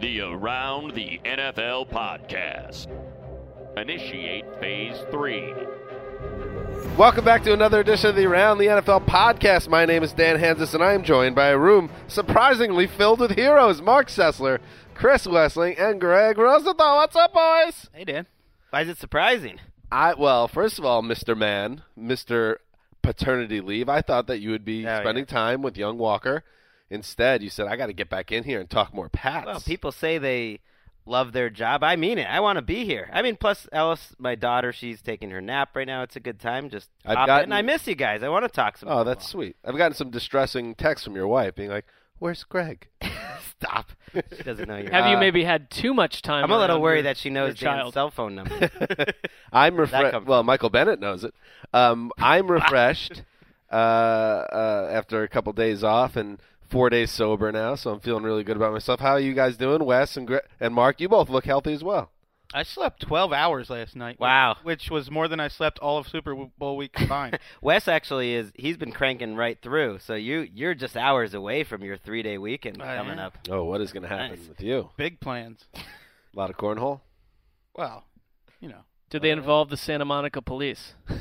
The Around the NFL podcast. Initiate phase three. Welcome back to another edition of the Around the NFL podcast. My name is Dan Hanzus, and I am joined by a room surprisingly filled with heroes Marc Sessler, Chris Wesseling, and Gregg Rosenthal. What's up, boys? Hey, Dan. Why is it surprising? I Well, first of all, Mr. Man, Mr. Paternity Leave, I thought that you would be Oh, spending time with young Walker. Instead, you said, I got to get back in here and talk more Pats. Well, people say they love their job. I mean it. I want to be here. I mean, plus Ellis, my daughter, she's taking her nap right now. It's a good time. Just I've pop gotten- in. I miss you guys. I want to talk some. Oh, that's sweet. I've gotten some distressing texts from your wife being like, Where's Greg? Stop. She doesn't know you. Have you Uh, maybe had too much time? I'm a little worried your- that she knows your Dan's cell phone number. I'm refreshed. Well. Michael Bennett knows it. Um, I'm refreshed uh, uh, after a couple days off and four days sober now, so I'm feeling really good about myself. How are you guys doing, Wes and Gre- and Mark? You both look healthy as well. I slept 12 hours last night. Wow. Which was more than I slept all of Super Bowl week combined. Wes actually is. He's been cranking right through. So you you're just hours away from your three day weekend I coming am. up. Oh, what is going to happen Nice. with you? Big plans. A lot of cornhole. Well, you know. Did they involve the Santa Monica police?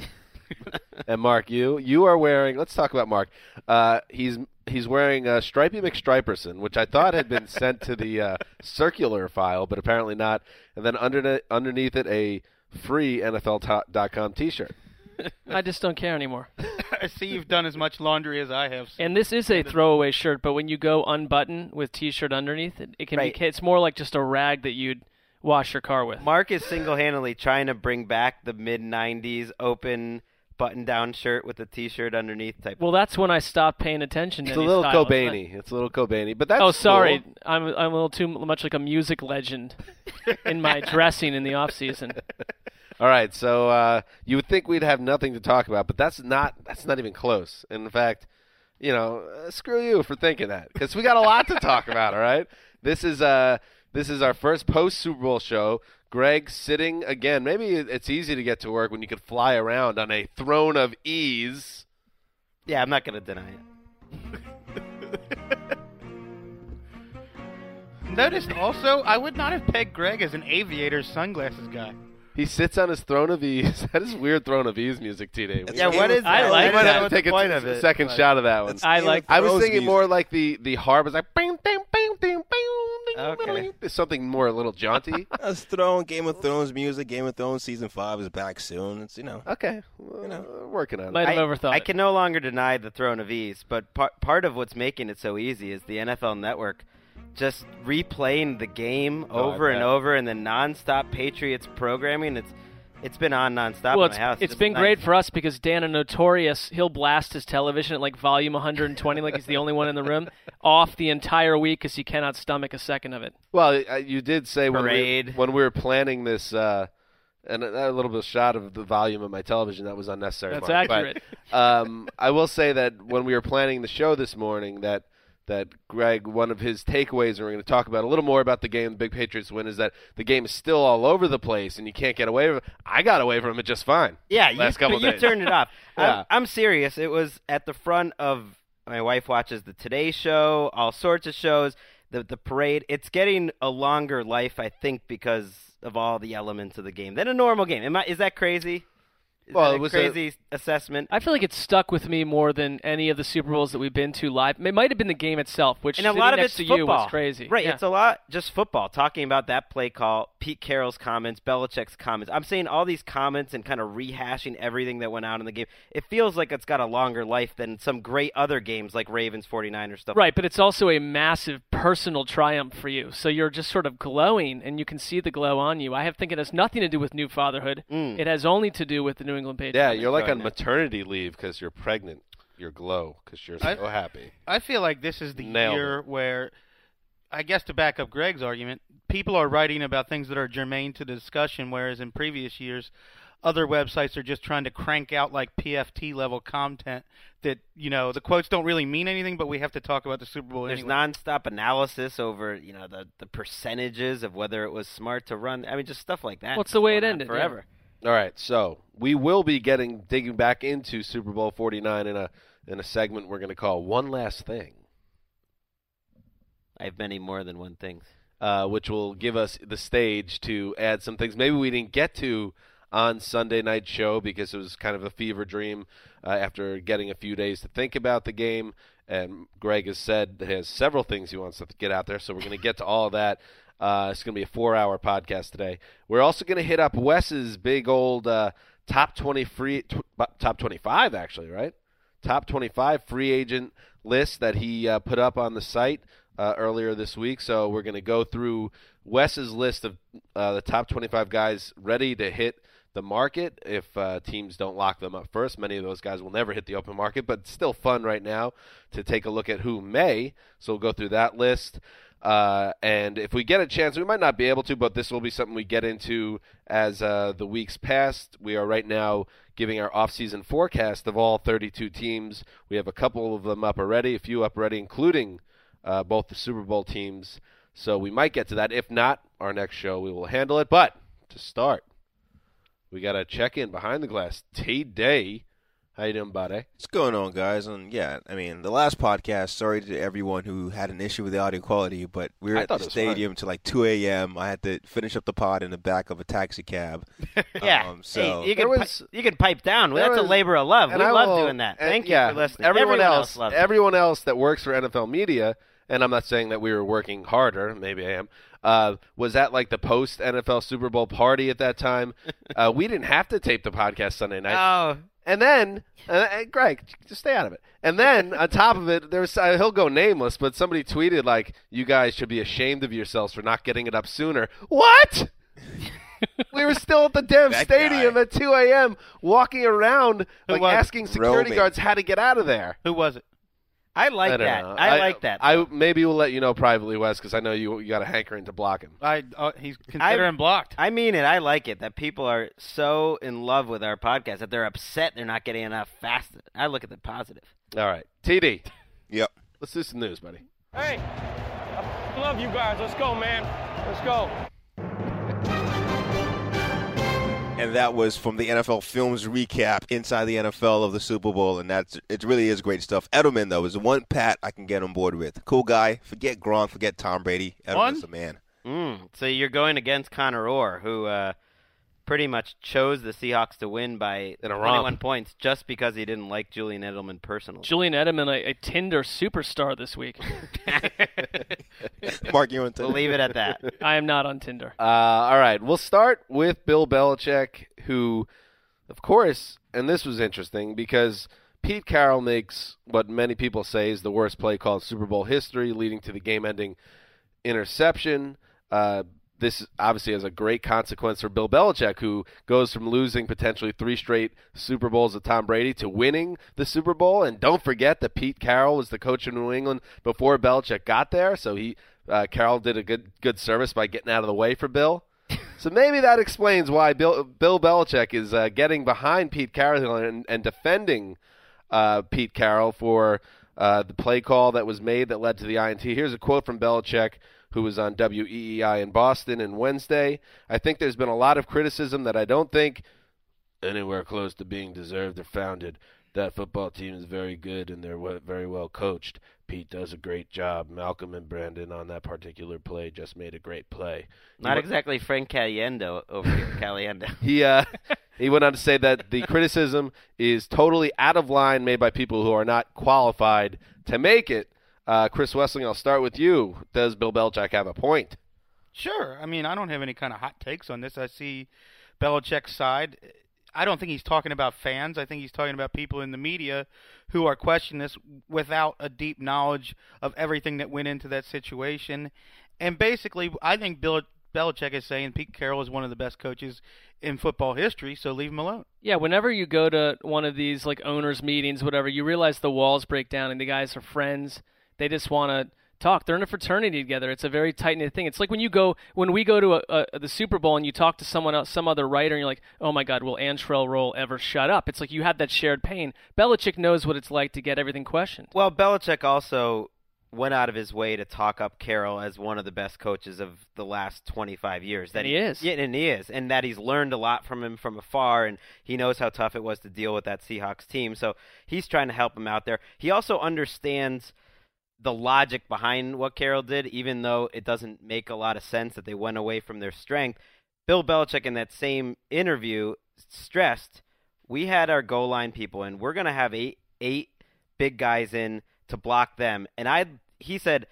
And Mark, you you are wearing. Let's talk about Mark. Uh, he's he's wearing a Stripey McStriperson, which I thought had been sent to the uh, circular file, but apparently not. And then underneath underneath it, a free NFL.com T-shirt. I just don't care anymore. I see you've done as much laundry as I have. And this is a throwaway shirt, but when you go unbutton with T-shirt underneath, it, it can Right. be. It's more like just a rag that you'd wash your car with. Mark is single handedly trying to bring back the mid '90s open button down shirt with the T-shirt underneath type. Well, that's when I stopped paying attention to It's a any little styles. Cobainy. It's a little Cobainy, but that's oh, sorry. cool. I'm I'm a little too much like a music legend in my dressing in the off season. All right, so uh, you would think we'd have nothing to talk about, but that's not that's not even close. In fact, you know, uh, screw you for thinking that because we got a lot to talk about. All right, this is uh this is our first post Super Bowl show. Greg sitting again. Maybe it's easy to get to work when you could fly around on a throne of ease. yeah, I'm not gonna deny it. Noticed also, I would not have pegged Greg as an aviator sunglasses guy. He sits on his throne of ease. that is weird throne of ease music today. Yeah, what is I that? like I I don't might know have what to take the a, point it. second shot of that one. I like. I was thinking music. more like the the harp is like bing, bing, bing, bing, bing, Okay. There's something more a little jaunty. That's Throne, Game of Thrones music. Game of Thrones season five is back soon. It's you know. okay, well, uh, working on Might it. have overthought I it. can no longer deny the throne of ease, but part part of what's making it so easy is the NFL Network just replaying the game Oh, over and over, and the nonstop Patriots programming. It's It's been on nonstop well, in it's, house. it's It been was great for us because Dan, a notorious, he'll blast his television at like volume 120, like he's the only one in the room, off the entire week because he cannot stomach a second of it. Well, uh, you did say when we, when we were planning this, uh, and a, a little bit of shot of the volume of my television that was unnecessary. That's Mark. But, accurate. um, I will say that when we were planning the show this morning, that that Greg, one of his takeaways, and we're going to talk about a little more about the game, the big Patriots win, is that the game is still all over the place and you can't get away from it. I got away from it just fine. Yeah, last you, couple but you days. turned it off. Yeah. I'm, I'm serious. It was at the front of my wife watches the Today Show, all sorts of shows, the the parade. It's getting a longer life, I think, because of all the elements of the game than a normal game. Am I? Is that crazy? Is Well, it a was a- crazy assessment. I feel like it stuck with me more than any of the Super Bowls that we've been to live. It might have been the game itself, which and a lot of next it's to football. you was crazy. Right, Yeah. it's a lot just football. Talking about that play call, Pete Carroll's comments, Belichick's comments. I'm saying all these comments and kind of rehashing everything that went out in the game. It feels like it's got a longer life than some great other games like Ravens 49 or stuff. Right, but it's also a massive personal triumph for you. So you're just sort of glowing, and you can see the glow on you. I have think it has nothing to do with new fatherhood. Mm. It has only to do with the New England Patriots. Yeah, you're like Right on now. maternity leave because you're pregnant. You're glow because you're I- so happy. I feel like this is the Nailed year where, I guess to back up Greg's argument, people are writing about things that are germane to the discussion, whereas in previous years, other websites are just trying to crank out like PFT level content that you know the quotes don't really mean anything, but we have to talk about the Super Bowl There's anyway. nonstop analysis over, you know, the the percentages of whether it was smart to run. I mean, just stuff like that. Well, the way it going on ended, yeah. All right, so we will be getting digging back into Super Bowl 49 in a in a segment we're going to call one last thing, I have many more than one things. uh, which will give us the stage to add some things maybe we didn't get to on Sunday night show because it was kind of a fever dream uh, after getting a few days to think about the game. And Greg has said has several things he wants to get out there, so we're going to get to all of that. Uh, it's going to be a four-hour podcast today. We're also going to hit up Wes's big old uh, top twenty free, tw- top twenty-five actually, right? Top twenty-five free agent list that he uh, put up on the site uh, earlier this week. So we're going to go through Wes's list of uh, the top 25 guys ready to hit the market if uh, teams don't lock them up first. Many of those guys will never hit the open market, but it's still fun right now to take a look at who may. So we'll go through that list. Uh, and if we get a chance, we might not be able to, but this will be something we get into as uh, the weeks pass. We are right now giving our off-season forecast of all 32 teams. We have a couple of them up already, a few up already, including uh, both the Super Bowl teams. So we might get to that. If not, our next show we will handle it. But to start, we got to check in behind the glass. T Day, how you doing, buddy? What's going on, guys? And yeah, I mean, the last podcast. Sorry to everyone who had an issue with the audio quality, but we were I at the it was fine. stadium till like 2 a.m. I had to finish up the pod in the back of a taxi cab. Yeah. Um, so hey, you There can was- pi- you can pipe down. there That's a labor of love. We I love will- doing that. and- Thank yeah, you for listening. Everyone, else, loves it. everyone else that works for NFL media, and I'm not saying that we were working harder. Maybe I am. Uh, was at like the post NFL Super Bowl party at that time. uh, we didn't have to tape the podcast Sunday night. Oh, And then, uh, Greg, just stay out of it. And then on top of it, there's uh, he'll go nameless, but somebody tweeted like, "You guys should be ashamed of yourselves for not getting it up sooner." What? we were still at the damn That stadium guy. at 2 a.m. walking around like was it? asking security Roaming. guards how to get out of there. Who was it? I like I that. know. I, like that. I maybe we'll let you know privately, Wes, because I know you you got a hankering to block him. I uh, he's considering blocked. I mean it. I like it that people are so in love with our podcast that they're upset they're not getting enough fast. I look at the positive. All right, TD, yep. let's do some news, buddy. Hey, I love you guys. Let's go, man. Let's go. And that was from the NFL Films recap inside the NFL of the Super Bowl, and that's it. Really is great stuff. Edelman though is the one Pat I can get on board with. Cool guy. Forget Gronk. Forget Tom Brady. Edelman's One? the man. Mm. So you're going against Connor Orr, who uh, pretty much chose the Seahawks to win by In a 21 romp. points just because he didn't like Julian Edelman personally. Julian Edelman, a, a Tinder superstar this week. Mark, you want to we'll leave it at that. I am not on Tinder. Uh, all right, we'll start with Bill Belichick, who, of course, and this was interesting because Pete Carroll makes what many people say is the worst play call in Super Bowl history, leading to the game-ending interception. Uh, this obviously has a great consequence for Bill Belichick, who goes from losing potentially three straight Super Bowls to Tom Brady to winning the Super Bowl. And don't forget that Pete Carroll was the coach of New England before Belichick got there, so he uh, Carroll did a good good service by getting out of the way for Bill. So maybe that explains why Bill Bill Belichick is uh, getting behind Pete Carroll and, and defending uh, Pete Carroll for uh, the play call that was made that led to the INT. Here's a quote from Belichick, who was on WEEI in Boston on Wednesday. I think there's been a lot of criticism that I don't think anywhere close to being deserved or founded. That football team is very good and they're very well coached. Pete does a great job. Malcolm and Brandon on that particular play just made a great play. Not exactly Frank Caliendo over here. Caliendo. he uh, he went on to say that the criticism is totally out of line, made by people who are not qualified to make it. Uh, Chris Wesseling, I'll start with you. Does Bill Belichick have a point? Sure. I mean, I don't have any kind of hot takes on this. I see Belichick's side. I don't think he's talking about fans. I think he's talking about people in the media who are questioning this without a deep knowledge of everything that went into that situation. And basically, I think Bill Belichick is saying Pete Carroll is one of the best coaches in football history, so leave him alone. Yeah, whenever you go to one of these like owners meetings, whatever, you realize the walls break down and the guys are friends. They just want to talk. They're in a fraternity together. It's a very tight knit thing. It's like when you go when we go to a, a, the Super Bowl and you talk to someone else, some other writer, and you're like, "Oh my God, will Antrel Rolle ever shut up?" It's like you have that shared pain. Belichick knows what it's like to get everything questioned. Well, Belichick also went out of his way to talk up Carroll as one of the best coaches of the last 25 years. That And he is. Yeah, and he is. And that he's learned a lot from him from afar, and he knows how tough it was to deal with that Seahawks team. So he's trying to help him out there. He also understands the logic behind what Carroll did, even though it doesn't make a lot of sense that they went away from their strength. Bill Belichick in that same interview stressed we had our goal line people and we're going to have eight eight big guys in to block them. And I he said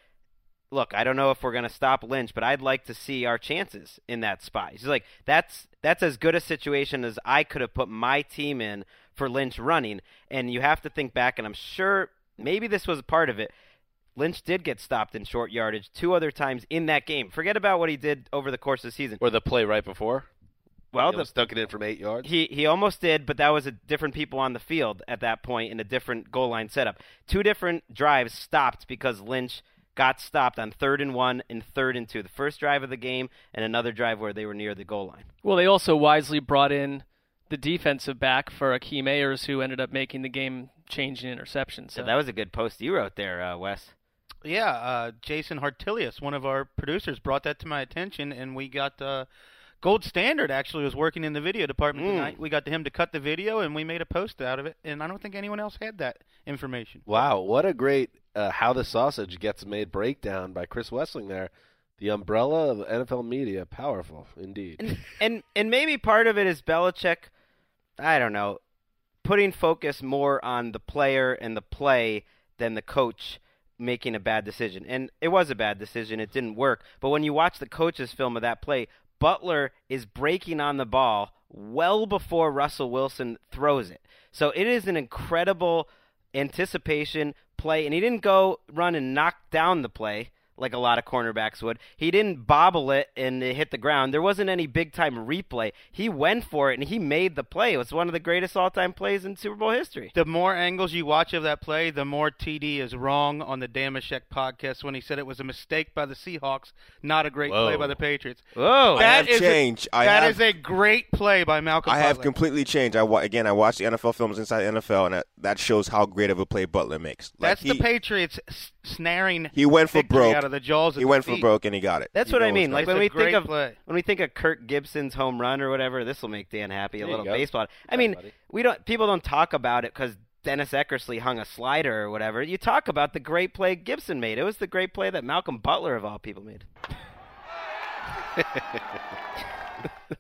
look I don't know if we're going to stop Lynch but I'd like to see our chances in that spot. He's like that's that's as good a situation as I could have put my team in for Lynch running. And you have to think back and I'm sure maybe this was part of it Lynch did get stopped in short yardage two other times in that game forget about what he did over the course of the season Or the play right before? well He the stuck it in from eight yards. he he almost did, but that was a different people on the field at that point in a different goal line setup. Two different drives stopped because Lynch got stopped on third and one and third and two. The first drive of the game and another drive where they were near the goal line. Well, they also wisely brought in the defensive back for Akeem Ayers, who ended up making the game changing interception. So So that was a good post you wrote there, uh, Wes. Yeah, uh, Jason Hartilius, one of our producers, brought that to my attention, and we got uh, Gold Standard actually was working in the video department Mm. tonight. We got to him to cut the video, and we made a post out of it. And I don't think anyone else had that information. Wow, what a great uh, how the sausage gets made breakdown by Chris Wesseling there. The umbrella of NFL media, powerful indeed. And and and maybe part of it is Belichick. I don't know, putting focus more on the player and the play than the coach making a bad decision. And it was a bad decision. It didn't work. But when you watch the coach's film of that play, Butler is breaking on the ball well before Russell Wilson throws it. So it is an incredible anticipation play. And he didn't go run and knock down the play like a lot of cornerbacks would. He didn't bobble it and it hit the ground. There wasn't any big time replay. He went for it and he made the play. It was one of the greatest all time plays in Super Bowl history. The more angles you watch of that play, the more TD is wrong on the Dameshek podcast when he said it was a mistake by the Seahawks, not a great play by the Patriots. Whoa. I That have is a- changed. I That have- is a great play by Malcolm. I have completely changed. I again, I watched the NFL films inside the NFL, and that, that shows how great of a play Butler makes. Like, That's he, the Patriots s- snaring. He went for broke. out of the jaws. Of He went for broke, and he got it. That's He what I mean. Like when we think great of play. when we think of Kirk Gibson's home run or whatever, this will make Dan happy. A There you little go. baseball. I Yeah, mean, buddy. we don't. People don't talk about it because Dennis Eckersley hung a slider or whatever. You talk about the great play Gibson made. It was the great play that Malcolm Butler of all people made.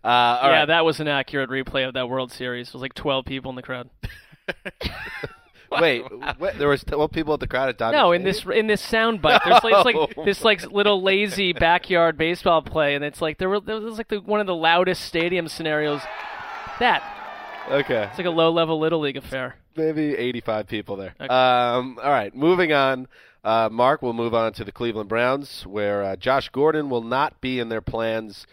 Uh, all yeah, right. that was an accurate replay of that World Series. It was like 12 people in the crowd. Wait, wait, there was twelve people at the crowd at Dodger No, in this in this sound bite, there's like, it's like this like little lazy backyard baseball play, and it's like there were there was like the, one of the loudest stadium scenarios. That Okay. it's like a low level little league affair. maybe 85 people there. Okay. Um, all right, moving on. Uh, Mark, we'll move on to the Cleveland Browns, where uh, Josh Gordon will not be in their plans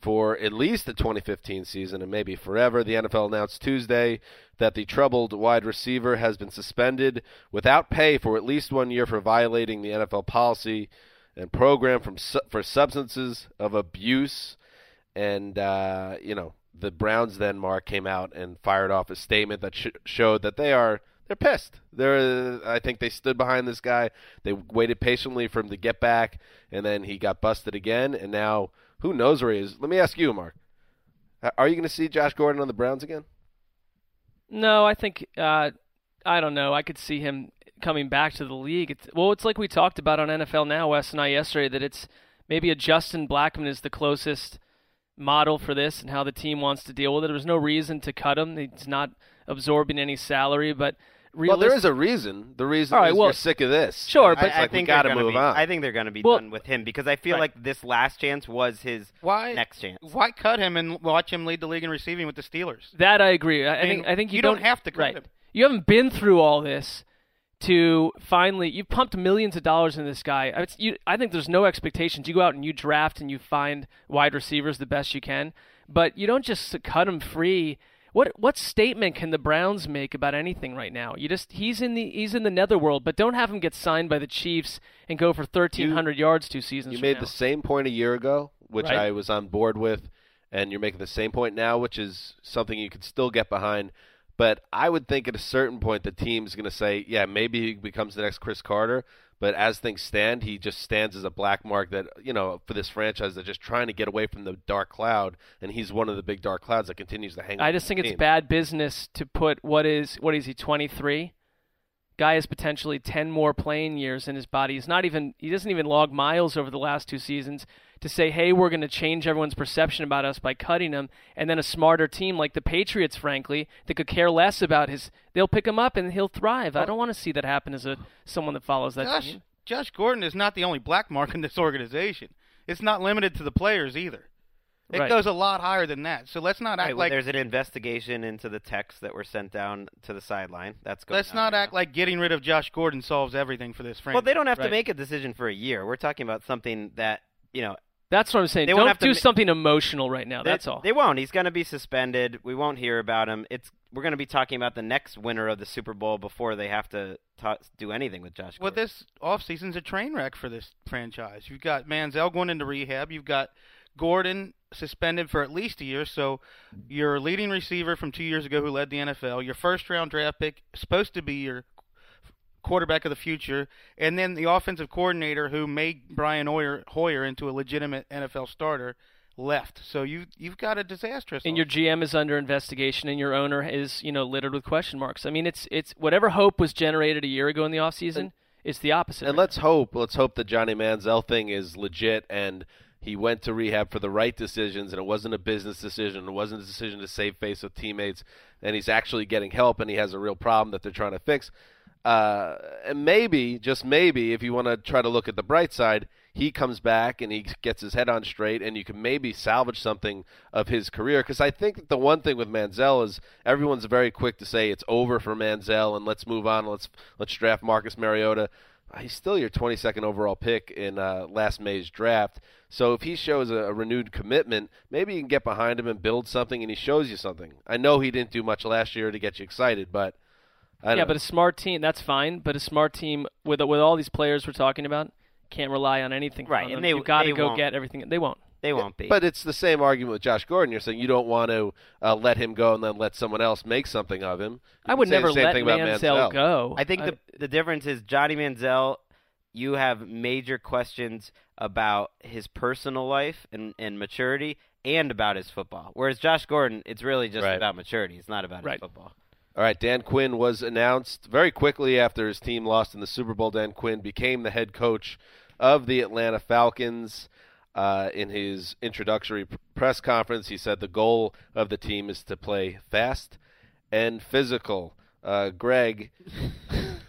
for at least the 2015 season and maybe forever. The NFL announced Tuesday that the troubled wide receiver has been suspended without pay for at least one year for violating the NFL policy and program from for substances of abuse. And uh, you know, the Browns then Mark came out and fired off a statement that sh- showed that they are they're pissed. They're I think they stood behind this guy. They waited patiently for him to get back, and then he got busted again, and now who knows where he is? Let me ask you, Mark. Are you going to see Josh Gordon on the Browns again? No, I think uh, I don't know. I could see him coming back to the league. It's, well, it's like we talked about on NFL Now, Wes and I yesterday, that it's maybe a Justin Blackmon is the closest model for this and how the team wants to deal with it. There was no reason to cut him. He's not absorbing any salary, but well, there is a reason. The reason All right, is well, you're sick of this. Sure, but I, I like think got to they're gonna move be, on. I think they're going to be Well- done with him because I feel Right. like this last chance was his Why next chance. Why cut him and watch him lead the league in receiving with the Steelers? that I agree. I, I I mean, think I think you, you don't have to cut right. him. You haven't been through all this to finally you've pumped millions of dollars in this guy. I, it's, you, I think there's no expectations. You go out and you draft and you find wide receivers the best you can, but you don't just cut him free. What what statement can the Browns make about anything right now? You just he's in the he's in the netherworld, but don't have him get signed by the Chiefs and go for 1300 yards two seasons. You made now. the same point a year ago, which Right. I was on board with, and you're making the same point now, which is something you could still get behind. But I would think at a certain point the team's going to say, yeah, maybe he becomes the next Cris Carter. But as things stand, he just stands as a black mark that you know for this franchise that's just trying to get away from the dark cloud, and he's one of the big dark clouds that continues to hang. I just think it's bad business to put what is what is he 23? Guy has potentially 10 more playing years in his body. He's not even he doesn't even log miles over the last two seasons to say, "Hey, we're going to change everyone's perception about us by cutting him." And then a smarter team like the Patriots, frankly, that could care less about his, they'll pick him up and he'll thrive. I oh. don't want to see that happen as a someone that follows that Josh, team. Josh Gordon is not the only black mark in this organization. It's not limited to the players either. It Right. goes a lot higher than that. So let's not act Right, well, like there's an investigation into the texts that were sent down to the sideline. That's going let's on not right act now. like getting rid of Josh Gordon solves everything for this franchise. Well, they don't have to make a decision for a year. We're talking about something that you know. That's what I'm saying. They won't Don't have to do ma- something emotional right now. they- That's all. They won't. He's going to be suspended. We won't hear about him. It's we're going to be talking about the next winner of the Super Bowl before they have to ta- do anything with Josh. Well, Gordon. this offseason's a train wreck for this franchise. You've got Manziel going into rehab. You've got Gordon suspended for at least a year. So your leading receiver from two years ago who led the NFL, your first round draft pick, supposed to be your quarterback of the future, and then the offensive coordinator who made Brian Hoyer, Hoyer into a legitimate NFL starter left. So you you've got a disastrous. and your. GM is under investigation, and your owner is, you know, littered with question marks. I mean, it's it's whatever hope was generated a year ago in the offseason, it's the opposite. And right let's hope, let's hope the Johnny Manziel thing is legit and he went to rehab for the right decisions and it wasn't a business decision. It wasn't a decision to save face with teammates and he's actually getting help and he has a real problem that they're trying to fix. Uh, and maybe, just maybe, if you want to try to look at the bright side, he comes back and he gets his head on straight, and you can maybe salvage something of his career. Because I think that the one thing with Manziel is everyone's very quick to say it's over for Manziel and let's move on. Let's let's draft Marcus Mariota. He's still your 22nd overall pick in uh, last May's draft. So if he shows a, a renewed commitment, maybe you can get behind him and build something, and he shows you something. I know he didn't do much last year to get you excited, but I don't yeah, know. but a smart team that's fine. But a smart team with with all these players we're talking about can't rely on anything. Right, from and them. they- you got to go won't. get everything. They won't. They won't be. But it's the same argument with Josh Gordon. You're saying you don't want to uh, let him go and then let someone else make something of him. You I would can say the never same let thing about Manziel go. I think the the difference is Johnny Manziel. You have major questions about his personal life and, and maturity, and about his football. Whereas Josh Gordon, it's really just Right. about maturity. It's not about Right. his football. All right, Dan Quinn was announced very quickly after his team lost in the Super Bowl. Dan Quinn became the head coach of the Atlanta Falcons. Uh, in his introductory p- press conference, he said the goal of the team is to play fast and physical. Uh, Greg,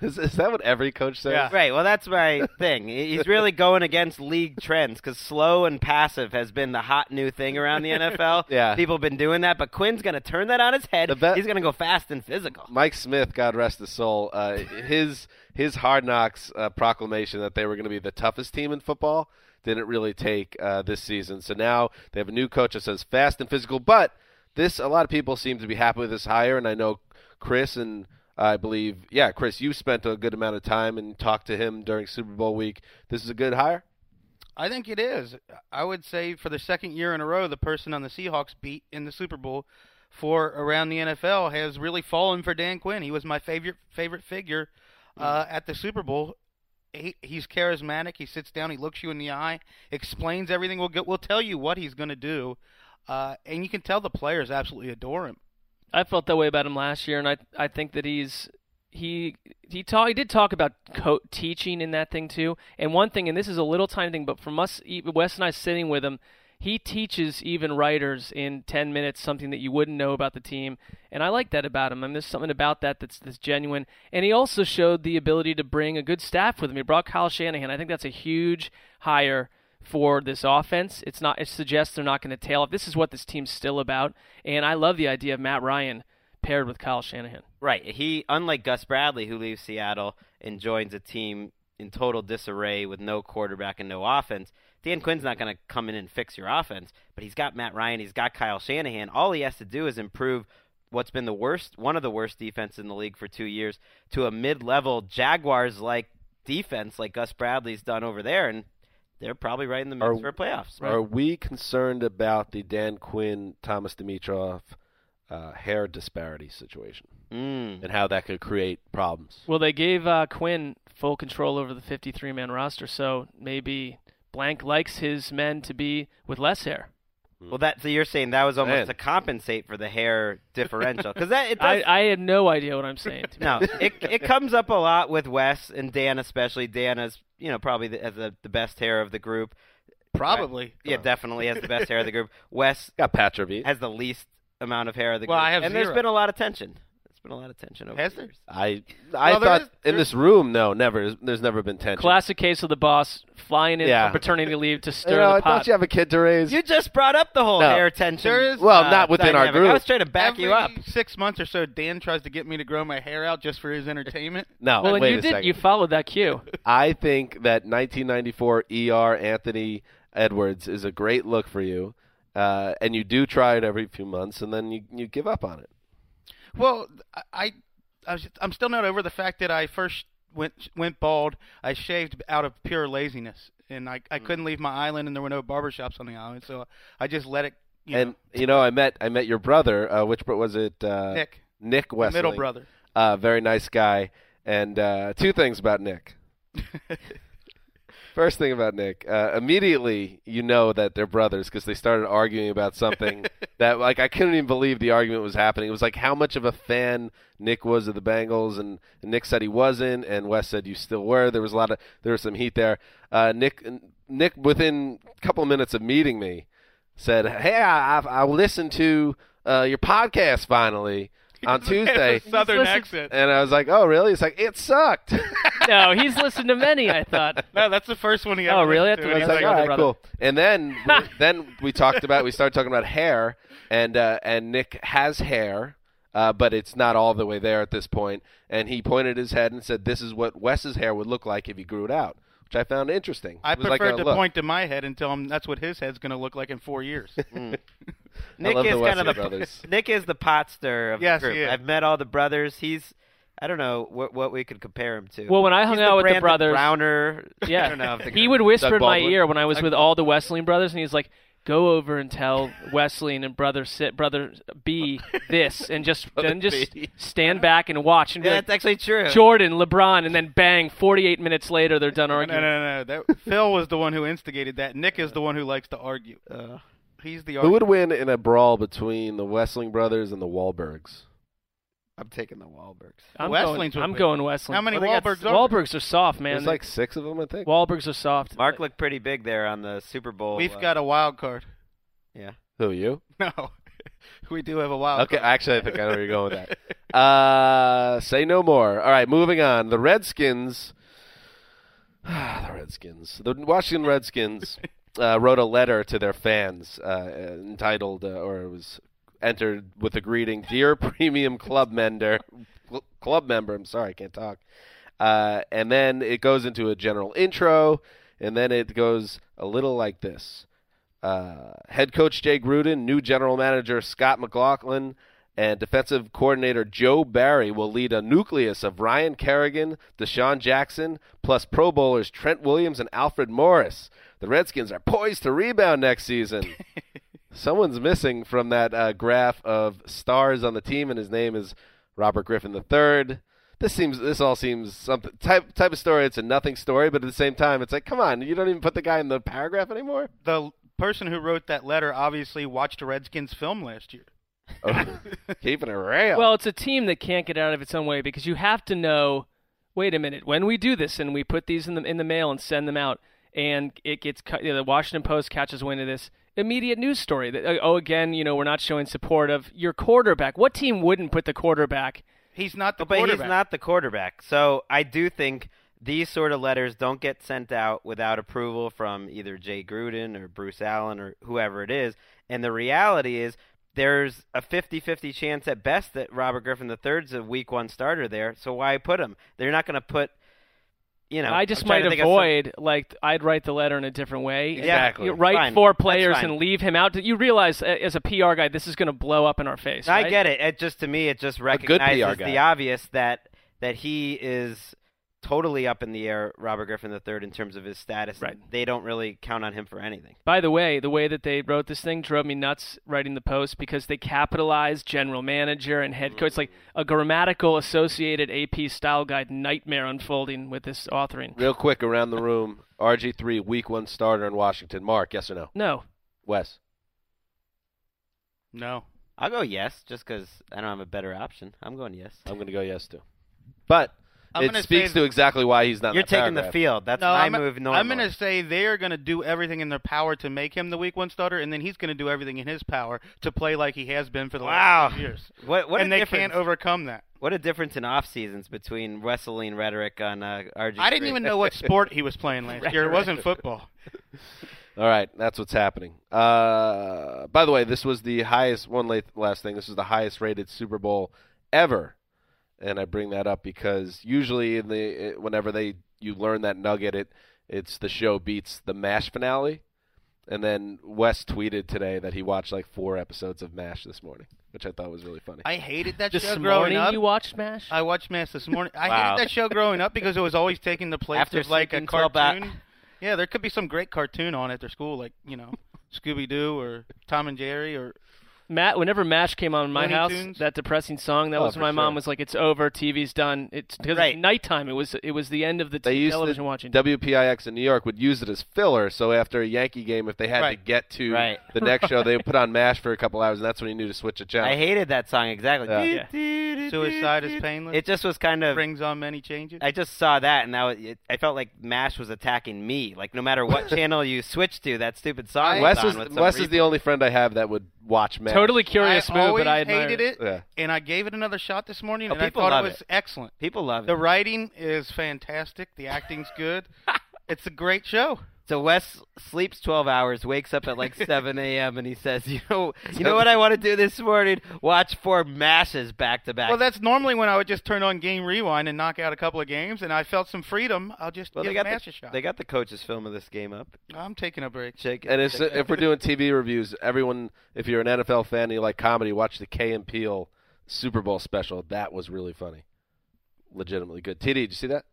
Is, is that what every coach says? Yeah. Right. Well, that's my thing. He's really going against league trends because slow and passive has been the hot new thing around the NFL. Yeah. People have been doing that, but Quinn's going to turn that on his head. The bet- He's going to go fast and physical. Mike Smith, God rest his soul, uh, his his hard knocks uh, proclamation that they were going to be the toughest team in football didn't really take uh, this season. So now they have a new coach that says fast and physical. But this, a lot of people seem to be happy with this hire, and I know Chris and I believe, yeah, Chris, you spent a good amount of time and talked to him during Super Bowl week. This is a good hire. I think it is. I would say for the second year in a row, the person on the Seahawks beat in the Super Bowl for around the NFL has really fallen for Dan Quinn. He was my favorite favorite figure uh, at the Super Bowl. He, he's charismatic. He sits down. He looks you in the eye, explains everything. We'll get, we'll tell you what he's going to do, uh, and you can tell the players absolutely adore him. I felt that way about him last year, and I I think that he's he he talk, he did talk about co- teaching in that thing too. And one thing, and this is a little tiny thing, but from us, Wes and I sitting with him, he teaches even writers in ten minutes something that you wouldn't know about the team, and I like that about him. I mean, there's something about that that's that's genuine. And he also showed the ability to bring a good staff with him. He brought Kyle Shanahan. I think that's a huge hire for this offense. It's not. It suggests they're not going to tail off. This is what this team's still about, and I love the idea of Matt Ryan paired with Kyle Shanahan. Right. He, unlike Gus Bradley, who leaves Seattle and joins a team in total disarray with no quarterback and no offense. Dan Quinn's not going to come in and fix your offense, but he's got Matt Ryan, he's got Kyle Shanahan. All he has to do is improve what's been the worst, one of the worst defenses in the league for two years, to a mid-level Jaguars-like defense, like Gus Bradley's done over there, and they're probably right in the mix Are- for playoffs. Are we concerned about the Dan Quinn, Thomas Dimitroff uh, hair disparity situation Mm. and how that could create problems? Well, they gave uh, Quinn full control over the 53-man roster, so maybe Blank likes his men to be with less hair. Well, that so you're saying that was almost Man. to compensate for the hair differential because that it I, does, I had no idea what I'm saying. to No, it it comes up a lot with Wes and Dan, especially. Dan is, you know, probably the, has the, the best hair of the group. Probably. Yeah, definitely has the best hair of the group. Wes Got Patrick has the least amount of hair of the Well, group. I have and there's been a lot of tension. There's been a lot of tension over Has there? I I Well, thought is- in there's- this room, no, never. There's never been tension. Classic case of the boss flying in Yeah. from paternity leave to stir You stir know, the pot. don't you have a kid to raise? You just brought up the whole No. hair tension. There is- well, uh, not within our group. I was trying to back Every you up. Six months or so, Dan tries to get me to grow my hair out just for his entertainment. no, well, wait you a did. second. You followed that cue. I think that 1994 ER Anthony Edwards is a great look for you, uh, and you do try it every few months, and then you you give up on it. Well, I, I I'm still not over the fact that I first went went bald. I shaved out of pure laziness, and I, Mm. I couldn't leave my island, and there were no barbershops on the island, so I just let it. You and know, you know, I met I met your brother. Uh, which was it? Uh, Nick, Nick Wesseling. middle brother. Uh, very nice guy. And uh, two things about Nick. First thing about Nick, uh, immediately you know that they're brothers because they started arguing about something that, like, I couldn't even believe the argument was happening. It was like how much of a fan Nick was of the Bengals, and, and Nick said he wasn't, and Wes said you still were. There was a lot of there was some heat there. Uh, Nick, Nick, within a couple of minutes of meeting me, said, "Hey, I, I've, I listened to uh, your podcast finally on Tuesday." It's a southern Listen- accent. And I was like, "Oh, really?" It's like it sucked. no, he's listened to many. I thought. No, that's the first one he Oh, really? listened I to. I was He's you like, were "All the right, brother." cool." And then then we talked about we started talking about hair, and uh, and Nick has hair, uh, but it's not all the way there at this point. And he pointed his head and said, "This is what Wes's hair would look like if he grew it out," which I found interesting. I It like prefer to look. point to my head and tell him that's what his head's going to look like in four years. Mm. Nick is kind of the brothers. Nick is the pot stir of Yes, the group. I've met all the brothers. He's I don't know what what we could compare him to. Well, when I hung He's out with the brothers- Browner. Yeah, I don't know. He would whisper in my Baldwin? ear when I was with all the Wesseling brothers, and he's like, "Go over and tell Wesleyan and brother sit brother B this, and just then just B. stand back and watch and be Yeah, like, that's actually true. Jordan, LeBron, and then bang, 48 minutes later they're done no, no, arguing. no, no. That, Phil was the one who instigated that. Nick is the one who likes to argue. Uh, He's the Who would win in a brawl between the Wesseling brothers and the Wahlbergs? I'm taking the Wahlbergs. I'm Wesselings going. would I'm win. going Wesseling. How many Well, they got Wahlbergs are? Wahlbergs are soft, man. There's like six of them, I think. Wahlbergs are soft. Mark looked pretty big there on the Super Bowl. We've uh, got a wild card. yeah. Who you? No. we do have a wild. Okay, card. actually, I think I know where you're going with that. Uh, say no more. All right, moving on. The Redskins. the Redskins. The Washington Redskins uh, wrote a letter to their fans uh, entitled, uh, or it was entered with a greeting, "Dear Premium Club Member." Club member. I'm sorry, I can't talk. Uh, and then it goes into a general intro, and then it goes a little like this. Uh, head coach Jay Gruden, new general manager Scot McCloughan, and defensive coordinator Joe Barry will lead a nucleus of Ryan Kerrigan, DeSean Jackson, plus Pro Bowlers Trent Williams and Alfred Morris. The Redskins are poised to rebound next season. Someone's missing from that uh, graph of stars on the team, and his name is Robert Griffin III. This seems. This all seems something type type of story. It's a nothing story, but at the same time, it's like, come on, you don't even put the guy in the paragraph anymore. The person who wrote that letter obviously watched a Redskins film last year. Oh, keeping it real. Well, it's a team that can't get out of its own way because you have to know. Wait a minute. When we do this and we put these in the in the mail and send them out, and it gets cut, you know, the Washington Post catches wind of this immediate news story. That, uh, oh, again, you know, we're not showing support of your quarterback. What team wouldn't put the quarterback? He's not the oh, but quarterback. he's not the quarterback. So I do think these sort of letters don't get sent out without approval from either Jay Gruden or Bruce Allen or whoever it is. And the reality is there's a 50-50 chance at best that Robert Griffin III is a week one starter there. So why put him? They're not going to put you know, I just might to think of some- avoid like I'd write the letter in a different way. Exactly. You write Fine. four players and leave him out. You realize as a PR guy, this is going to blow up in our face. I right? get it. It just to me, it just recognizes the obvious that that he is totally up in the air, Robert Griffin III, in terms of his status. Right. They don't really count on him for anything. By the way, the way that they wrote this thing drove me nuts writing the post because they capitalized general manager and head coach. It's like a grammatical associated AP style guide nightmare unfolding with this authoring. Real quick around the room, RG3, week one starter in Washington. Mark, yes or no? No. Wes? No. I'll go yes, just because I don't have a better option. I'm going yes. I'm going to go yes too. But I'm it gonna speaks to exactly why he's not You're that taking the field. That's no, my I'm, move. Normally. I'm going to say they are going to do everything in their power to make him the week one starter, and then he's going to do everything in his power to play like he has been for the Wow. last few years. What, what and a they difference. can't overcome that. What a difference in off seasons between wrestling rhetoric on uh, RG. I didn't even know what sport he was playing last year. It wasn't football. All right, that's what's happening. Uh, by the way, this was the highest one. Late, last thing, this is the highest rated Super Bowl ever, and I bring that up because usually in the whenever they you learn that nugget, it it's the show beats the Mash finale, and then Wes tweeted today that he watched like four episodes of Mash this morning, which I thought was really funny. I hated that This show growing morning up. you watched MASH? I watched Mash this morning. I Wow. hated that show growing up because it was always taking the place After of like a sleeping till cartoon. Yeah, there could be some great cartoon on at their school, like you know Scooby Doo or Tom and Jerry or Matt, whenever MASH came on in my Looney house, Tunes? that depressing song, that Oh, was for when my mom sure. was like, "It's over, TV's done." It's because Right. it's nighttime. It was it was the end of the they t- used television to, watching. WPIX in New York would use it as filler. So after a Yankee game, if they had to Right. get to Right. the next show, they would put on Mash for a couple hours, and that's when you knew to switch a channel. I hated that song exactly. Yeah. Suicide is Painless. It just was kind of. brings on many changes. I just saw that, and now it, it, I felt like Mash was attacking me. Like no matter what channel you switch to, that stupid song. Wes was is on with some Wes is the only friend I have that would watch Mash. Totally curious I move, always but I admire hated it, Yeah. and I gave it another shot this morning, Oh, and I people thought it was it. excellent. People love it. The writing is fantastic. The acting's good. it's a great show. So Wes sleeps 12 hours, wakes up at like 7 a.m. and he says, "You know, you know what I want to do this morning? Watch four mashes back to back." Well, that's normally when I would just turn on Game Rewind and knock out a couple of games, and I felt some freedom. I'll just Well, give they got Mash the, a shot. they got the coach's film of this game up. I'm taking a break. Shake it. And if, if we're doing TV reviews, everyone, if you're an NFL fan and you like comedy, watch the Key and Peele Super Bowl special. That was really funny, legitimately good. TD, did you see that?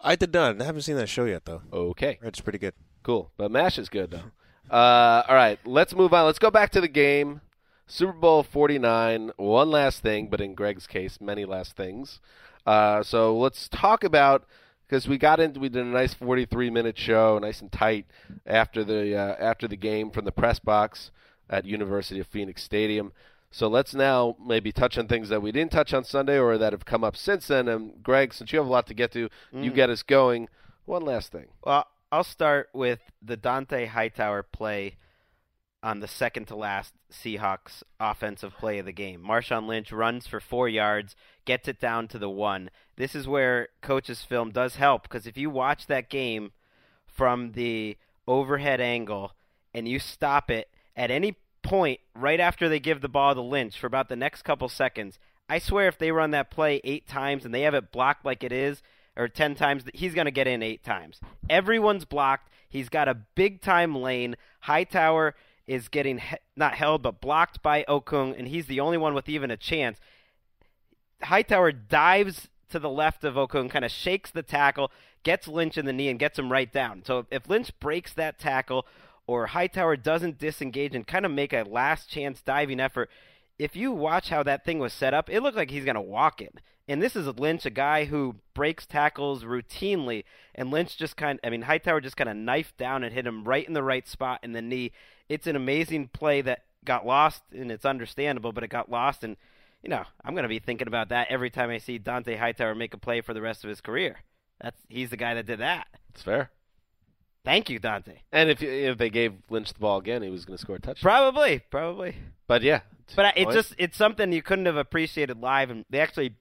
I did not. I haven't seen that show yet, though. Okay, It's pretty good. cool. But Mash is good though. Uh, all right, let's move on. Let's go back to the game. Super Bowl 49. One last thing, but in Greg's case, many last things. Uh, so let's talk about because we got into we did a nice 43 minute show, nice and tight after the uh, after the game from the press box at University of Phoenix Stadium. So let's now maybe touch on things that we didn't touch on Sunday or that have come up since then. And Greg, since you have a lot to get to, you mm. get us going. One last thing. Well, I'll start with the Dont'a Hightower play on the second to last Seahawks offensive play of the game. Marshawn Lynch runs for four yards, gets it down to the one. This is where coach's film does help because if you watch that game from the overhead angle and you stop it at any point right after they give the ball to Lynch for about the next couple seconds, I swear if they run that play eight times and they have it blocked like it is, or 10 times, he's going to get in eight times. Everyone's blocked. He's got a big time lane. Hightower is getting he- not held but blocked by Okung, and he's the only one with even a chance. Hightower dives to the left of Okung, kind of shakes the tackle, gets Lynch in the knee, and gets him right down. So if Lynch breaks that tackle, or Hightower doesn't disengage and kind of make a last chance diving effort, if you watch how that thing was set up, it looked like he's going to walk it. And this is Lynch, a guy who breaks tackles routinely. And Lynch just kind I mean, Hightower just kind of knifed down and hit him right in the right spot in the knee. It's an amazing play that got lost, and it's understandable, but it got lost. And, you know, I'm going to be thinking about that every time I see Dont'a Hightower make a play for the rest of his career. That's He's the guy that did that. It's fair. Thank you, Dont'a. And if if they gave Lynch the ball again, he was going to score a touchdown. Probably, probably. But yeah, But it point. just it's something you couldn't have appreciated live, and they actually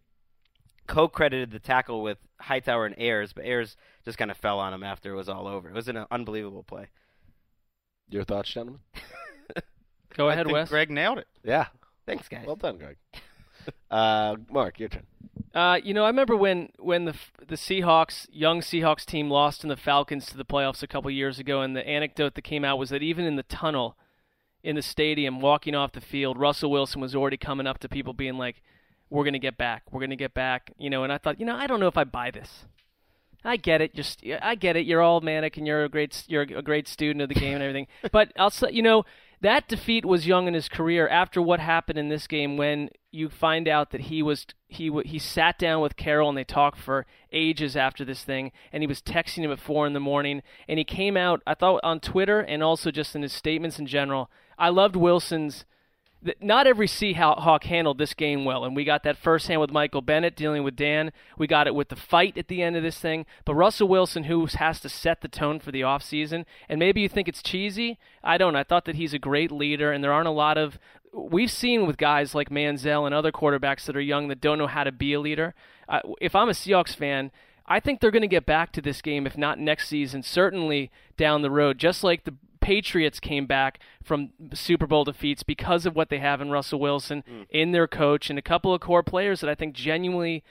co-credited the tackle with Hightower and Ayers, but Ayers just kind of fell on him after it was all over. It was an unbelievable play. your thoughts, gentlemen? Go I ahead, think Wes. Greg nailed it. Yeah. Thanks, guys. Well done, Greg. uh, Mark, your turn. Uh, you know, I remember when when the the Seahawks, young Seahawks team, lost in the Falcons to the playoffs a couple years ago, and the anecdote that came out was that even in the tunnel, in the stadium, walking off the field, Russell Wilson was already coming up to people, being like, "We're gonna get back. We're gonna get back." You know, and I thought, you know, I don't know if I buy this. I get it. Just I get it. You're all manic and you're a great you're a great student of the game and everything. but I'll say, you know, that defeat was young in his career. After what happened in this game, when you find out that he was he he sat down with Carroll and they talked for ages after this thing, and he was texting him at four in the morning, and he came out. I thought on Twitter and also just in his statements in general. I loved Wilson's not every Seahawk handled this game well, and we got that firsthand with Michael Bennett dealing with Dan. We got it with the fight at the end of this thing. But Russell Wilson, who has to set the tone for the offseason, and maybe you think it's cheesy. I don't. I thought that he's a great leader, and there aren't a lot of. We've seen with guys like Manziel and other quarterbacks that are young that don't know how to be a leader. Uh, if I'm a Seahawks fan, I think they're going to get back to this game, if not next season, certainly down the road, just like the Patriots came back from Super Bowl defeats because of what they have in Russell Wilson, in their coach, and a couple of core players that I think genuinely.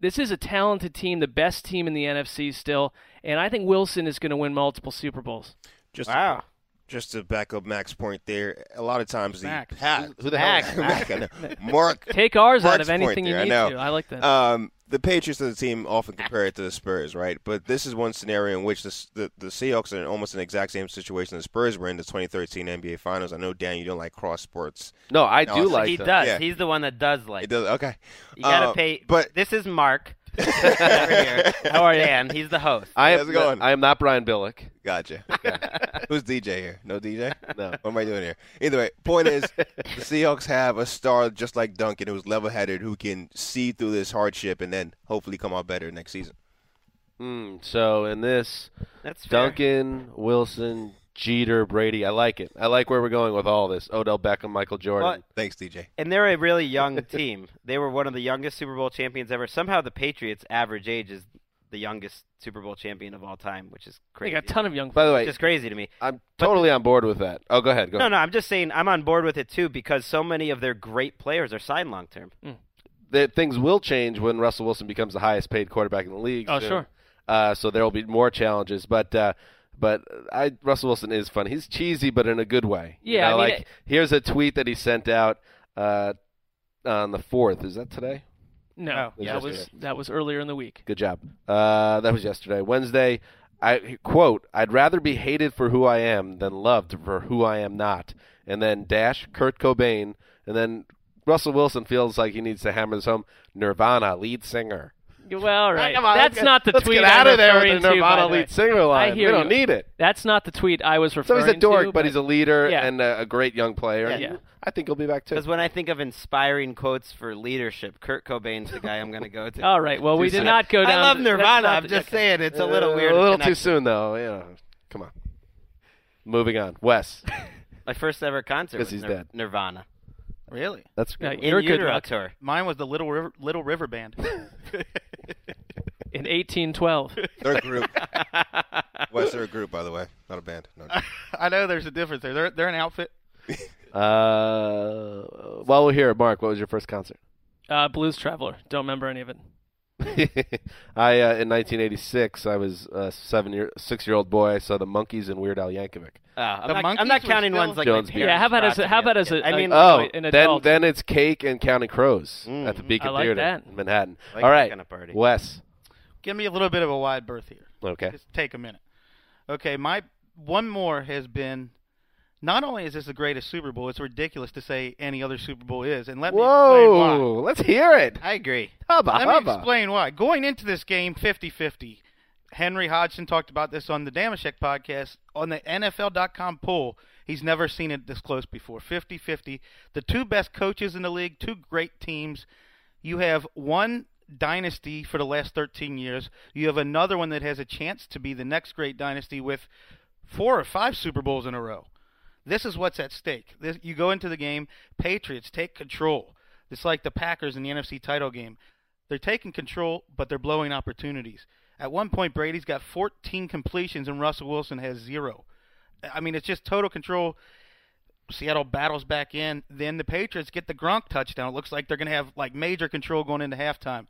This is a talented team, the best team in the NFC still, and I think Wilson is going to win multiple Super Bowls. Just Wow. just to back up Mac's point there, a lot of times the Mac. Pat, Who the Mac, hell Mac, I know. Mark Take ours out of anything you there, I need know. to. I like that. Um, the Patriots are the team often compare it to the Spurs, right? But this is one scenario in which the, the the Seahawks are in almost an exact same situation the Spurs were in the 2013 NBA Finals. I know Dan, you don't like cross sports. No, I No, do it's- like he that. does. Yeah. He's the one that does like. It does okay. You gotta Uh, pay. but- this is Mark. Over here. How are you? Dan, he's the host. I am, How's it going? I am not Brian Billick. Gotcha. Who's DJ here? No DJ? No. What am I doing here? Either way, point is, the Seahawks have a star just like Duncan who's level-headed, who can see through this hardship and then hopefully come out better next season. Mm, so in this, That's fair. Duncan, Wilson, Jeter, Brady. I like it. I like where we're going with all this. Odell Beckham, Michael Jordan. Well, Thanks, DJ. And they're a really young team. They were one of the youngest Super Bowl champions ever. Somehow the Patriots' average age is the youngest Super Bowl champion of all time, which is crazy. They crazy. got a ton of young. By the way, Just crazy to me. I'm totally on board with that. Oh, go ahead. Go No, ahead. no, I'm just saying I'm on board with it too because so many of their great players are signed long term. That things will change when Russell Wilson becomes the highest paid quarterback in the league. Oh, soon. sure. Uh, so there will be more challenges, but. Uh, but I, Russell Wilson is fun. He's cheesy, but in a good way. You Yeah, know, I mean, like it- here's a tweet that he sent out uh, on the fourth. Is that today? No, Oh, was that was yesterday. that was earlier in the week. Good job. Uh, that was yesterday. Wednesday, I quote, I'd rather be hated for who I am than loved for who I am not. And then dash Kurt Cobain, and then Russell Wilson feels like he needs to hammer this home. Nirvana lead singer. Well, right. Come on, That's let's not the get, let's tweet. get out I'm of there with the Nirvana by the way. lead singer line. I hear we don't you. need it. That's not the tweet I was referring to. So he's a dork, to. but he's a leader Yeah. and a, a great young player. Yeah. Yeah. I think he'll be back too. Because when I think of inspiring quotes for leadership, Kurt Cobain's the guy I'm going to go to. All right. Well, we did soon. not go down. I love Nirvana. I'm just okay. saying it's a little Uh, weird. A little too soon, though. You know, come on. Moving on. Wes. My first ever concert 'Cause was he's Nir- dead. Nirvana. Really? That's Yeah, good. You're In good, utero Rock. tour. Mine was the Little River, Little River Band. In 1812. They're a group. Wes, they're a group, by the way, not a band. No. I know there's a difference there. They're they're an outfit. Uh, while we're here, Mark, what was your first concert? Uh, Blues Traveler. Don't remember any of it. I uh, in 1986, I was a seven year, six year old boy. I saw the Monkees and Weird Al Yankovic. Uh, I'm, The not, I'm not counting ones like Jones my Beer. Yeah, how about as a- how about as as a a- kid. I mean, Oh, an then adult. then it's Cake and Counting Crows Mm. at the Beacon I like Theater that. in Manhattan. Like All that right, kinda party. Wes. Give me a little bit of a wide berth here. Okay. Just take a minute. Okay, my one more has been. Not only is this the greatest Super Bowl, it's ridiculous to say any other Super Bowl is, and let me explain why. Whoa! Let's hear it. I agree. Hubba Let me hubba. explain why. Going into this game 50-50, Henry Hodgson talked about this on the Dameshek podcast. On the NFL.com poll, he's never seen it this close before. 50-50. The two best coaches in the league, two great teams. You have one dynasty for the last 13 years. You have another one that has a chance to be the next great dynasty with four or five Super Bowls in a row. This is what's at stake. This, you go into the game, Patriots take control. It's like the Packers in the NFC title game. They're taking control, but they're blowing opportunities. At one point, Brady's got 14 completions and Russell Wilson has zero. I mean, it's just total control. Seattle battles back in. Then the Patriots get the Gronk touchdown. It looks like they're going to have like major control going into halftime.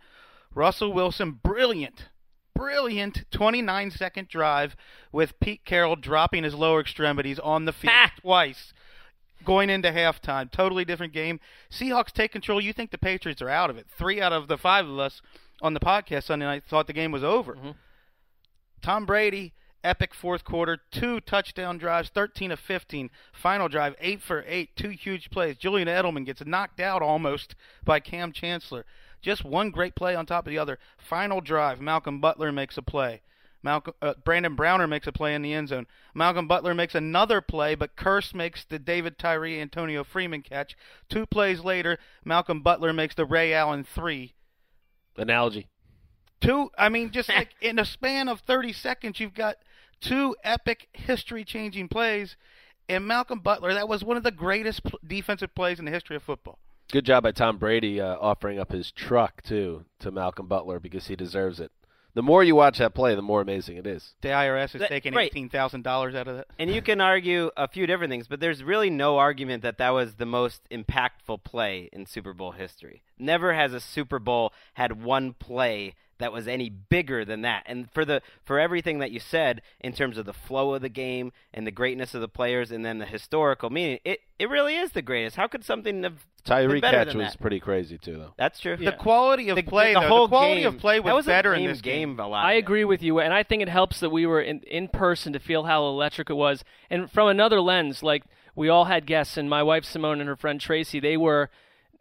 Russell Wilson, brilliant, brilliant 29 second drive with Pete Carroll dropping his lower extremities on the field ah. twice going into halftime. Totally different game. Seahawks take control. You think the Patriots are out of it. Three out of the five of us on the podcast Sunday night thought the game was over. Mm-hmm. Tom Brady, epic fourth quarter, two touchdown drives, 13 of 15. Final drive, 8 for 8, two huge plays. Julian Edelman gets knocked out almost by Kam Chancellor. Just one great play on top of the other. Final drive, Malcolm Butler makes a play. Malcolm, uh, Brandon Browner makes a play in the end zone. Malcolm Butler makes another play, but Kearse makes the David Tyree Antonio Freeman catch. Two plays later, Malcolm Butler makes the Ray Allen three. Analogy. Two, I mean, just like in a span of 30 seconds, you've got two epic history changing plays. And Malcolm Butler, that was one of the greatest defensive plays in the history of football. Good job by Tom Brady uh, offering up his truck too to Malcolm Butler because he deserves it. The more you watch that play, the more amazing it is. The IRS is That- taking right. $18,000 out of that. And you can argue a few different things, but there's really no argument that that was the most impactful play in Super Bowl history. Never has a Super Bowl had one play that was any bigger than that. And for the for everything that you said in terms of the flow of the game and the greatness of the players and then the historical meaning, it it really is the greatest. How could something have been Tyree better catch than was that? pretty crazy too, though. That's true. The quality of The- play, the though, whole the quality game- of play that was, was a better in this game. A lot. I of agree with you, and I think it helps that we were in, in person to feel how electric it was. And from another lens, like we all had guests, and my wife Simone and her friend Tracy, they were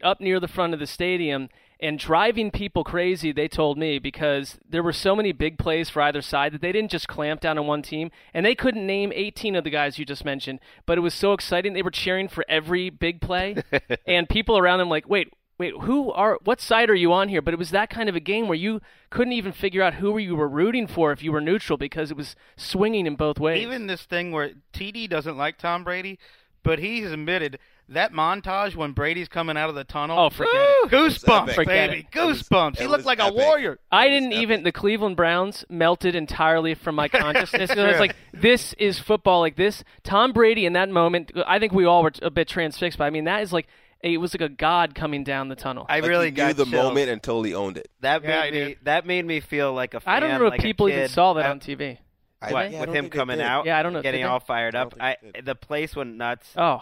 up near the front of the stadium and driving people crazy. They told me because there were so many big plays for either side that they didn't just clamp down on one team, and they couldn't name 18 of the guys you just mentioned. But it was so exciting; they were cheering for every big play, and people around them like, wait wait, who are what side are you on here? But it was that kind of a game where you couldn't even figure out who you were rooting for if you were neutral because it was swinging in both ways. Even this thing where TD doesn't like Tom Brady, but he's admitted that montage when Brady's coming out of the tunnel. Oh, forget Woo! it. Goosebumps, epic. Forget baby. It was- Goosebumps. he looked was like a warrior. I didn't epic. even the Cleveland Browns melted entirely from my consciousness. That's I was like, this is football. Like this, Tom Brady in that moment. I think we all were a bit transfixed. But I mean, that is like it was like a god coming down the tunnel. I Like, really he knew got the chills. moment and totally owned it. That Yeah, made me that made me feel like a fan. I don't know if like people even saw that I- on TV. I, What, yeah, with him coming out, Yeah, I don't know. getting all fired up. don't I, think they did. the place went nuts. Oh,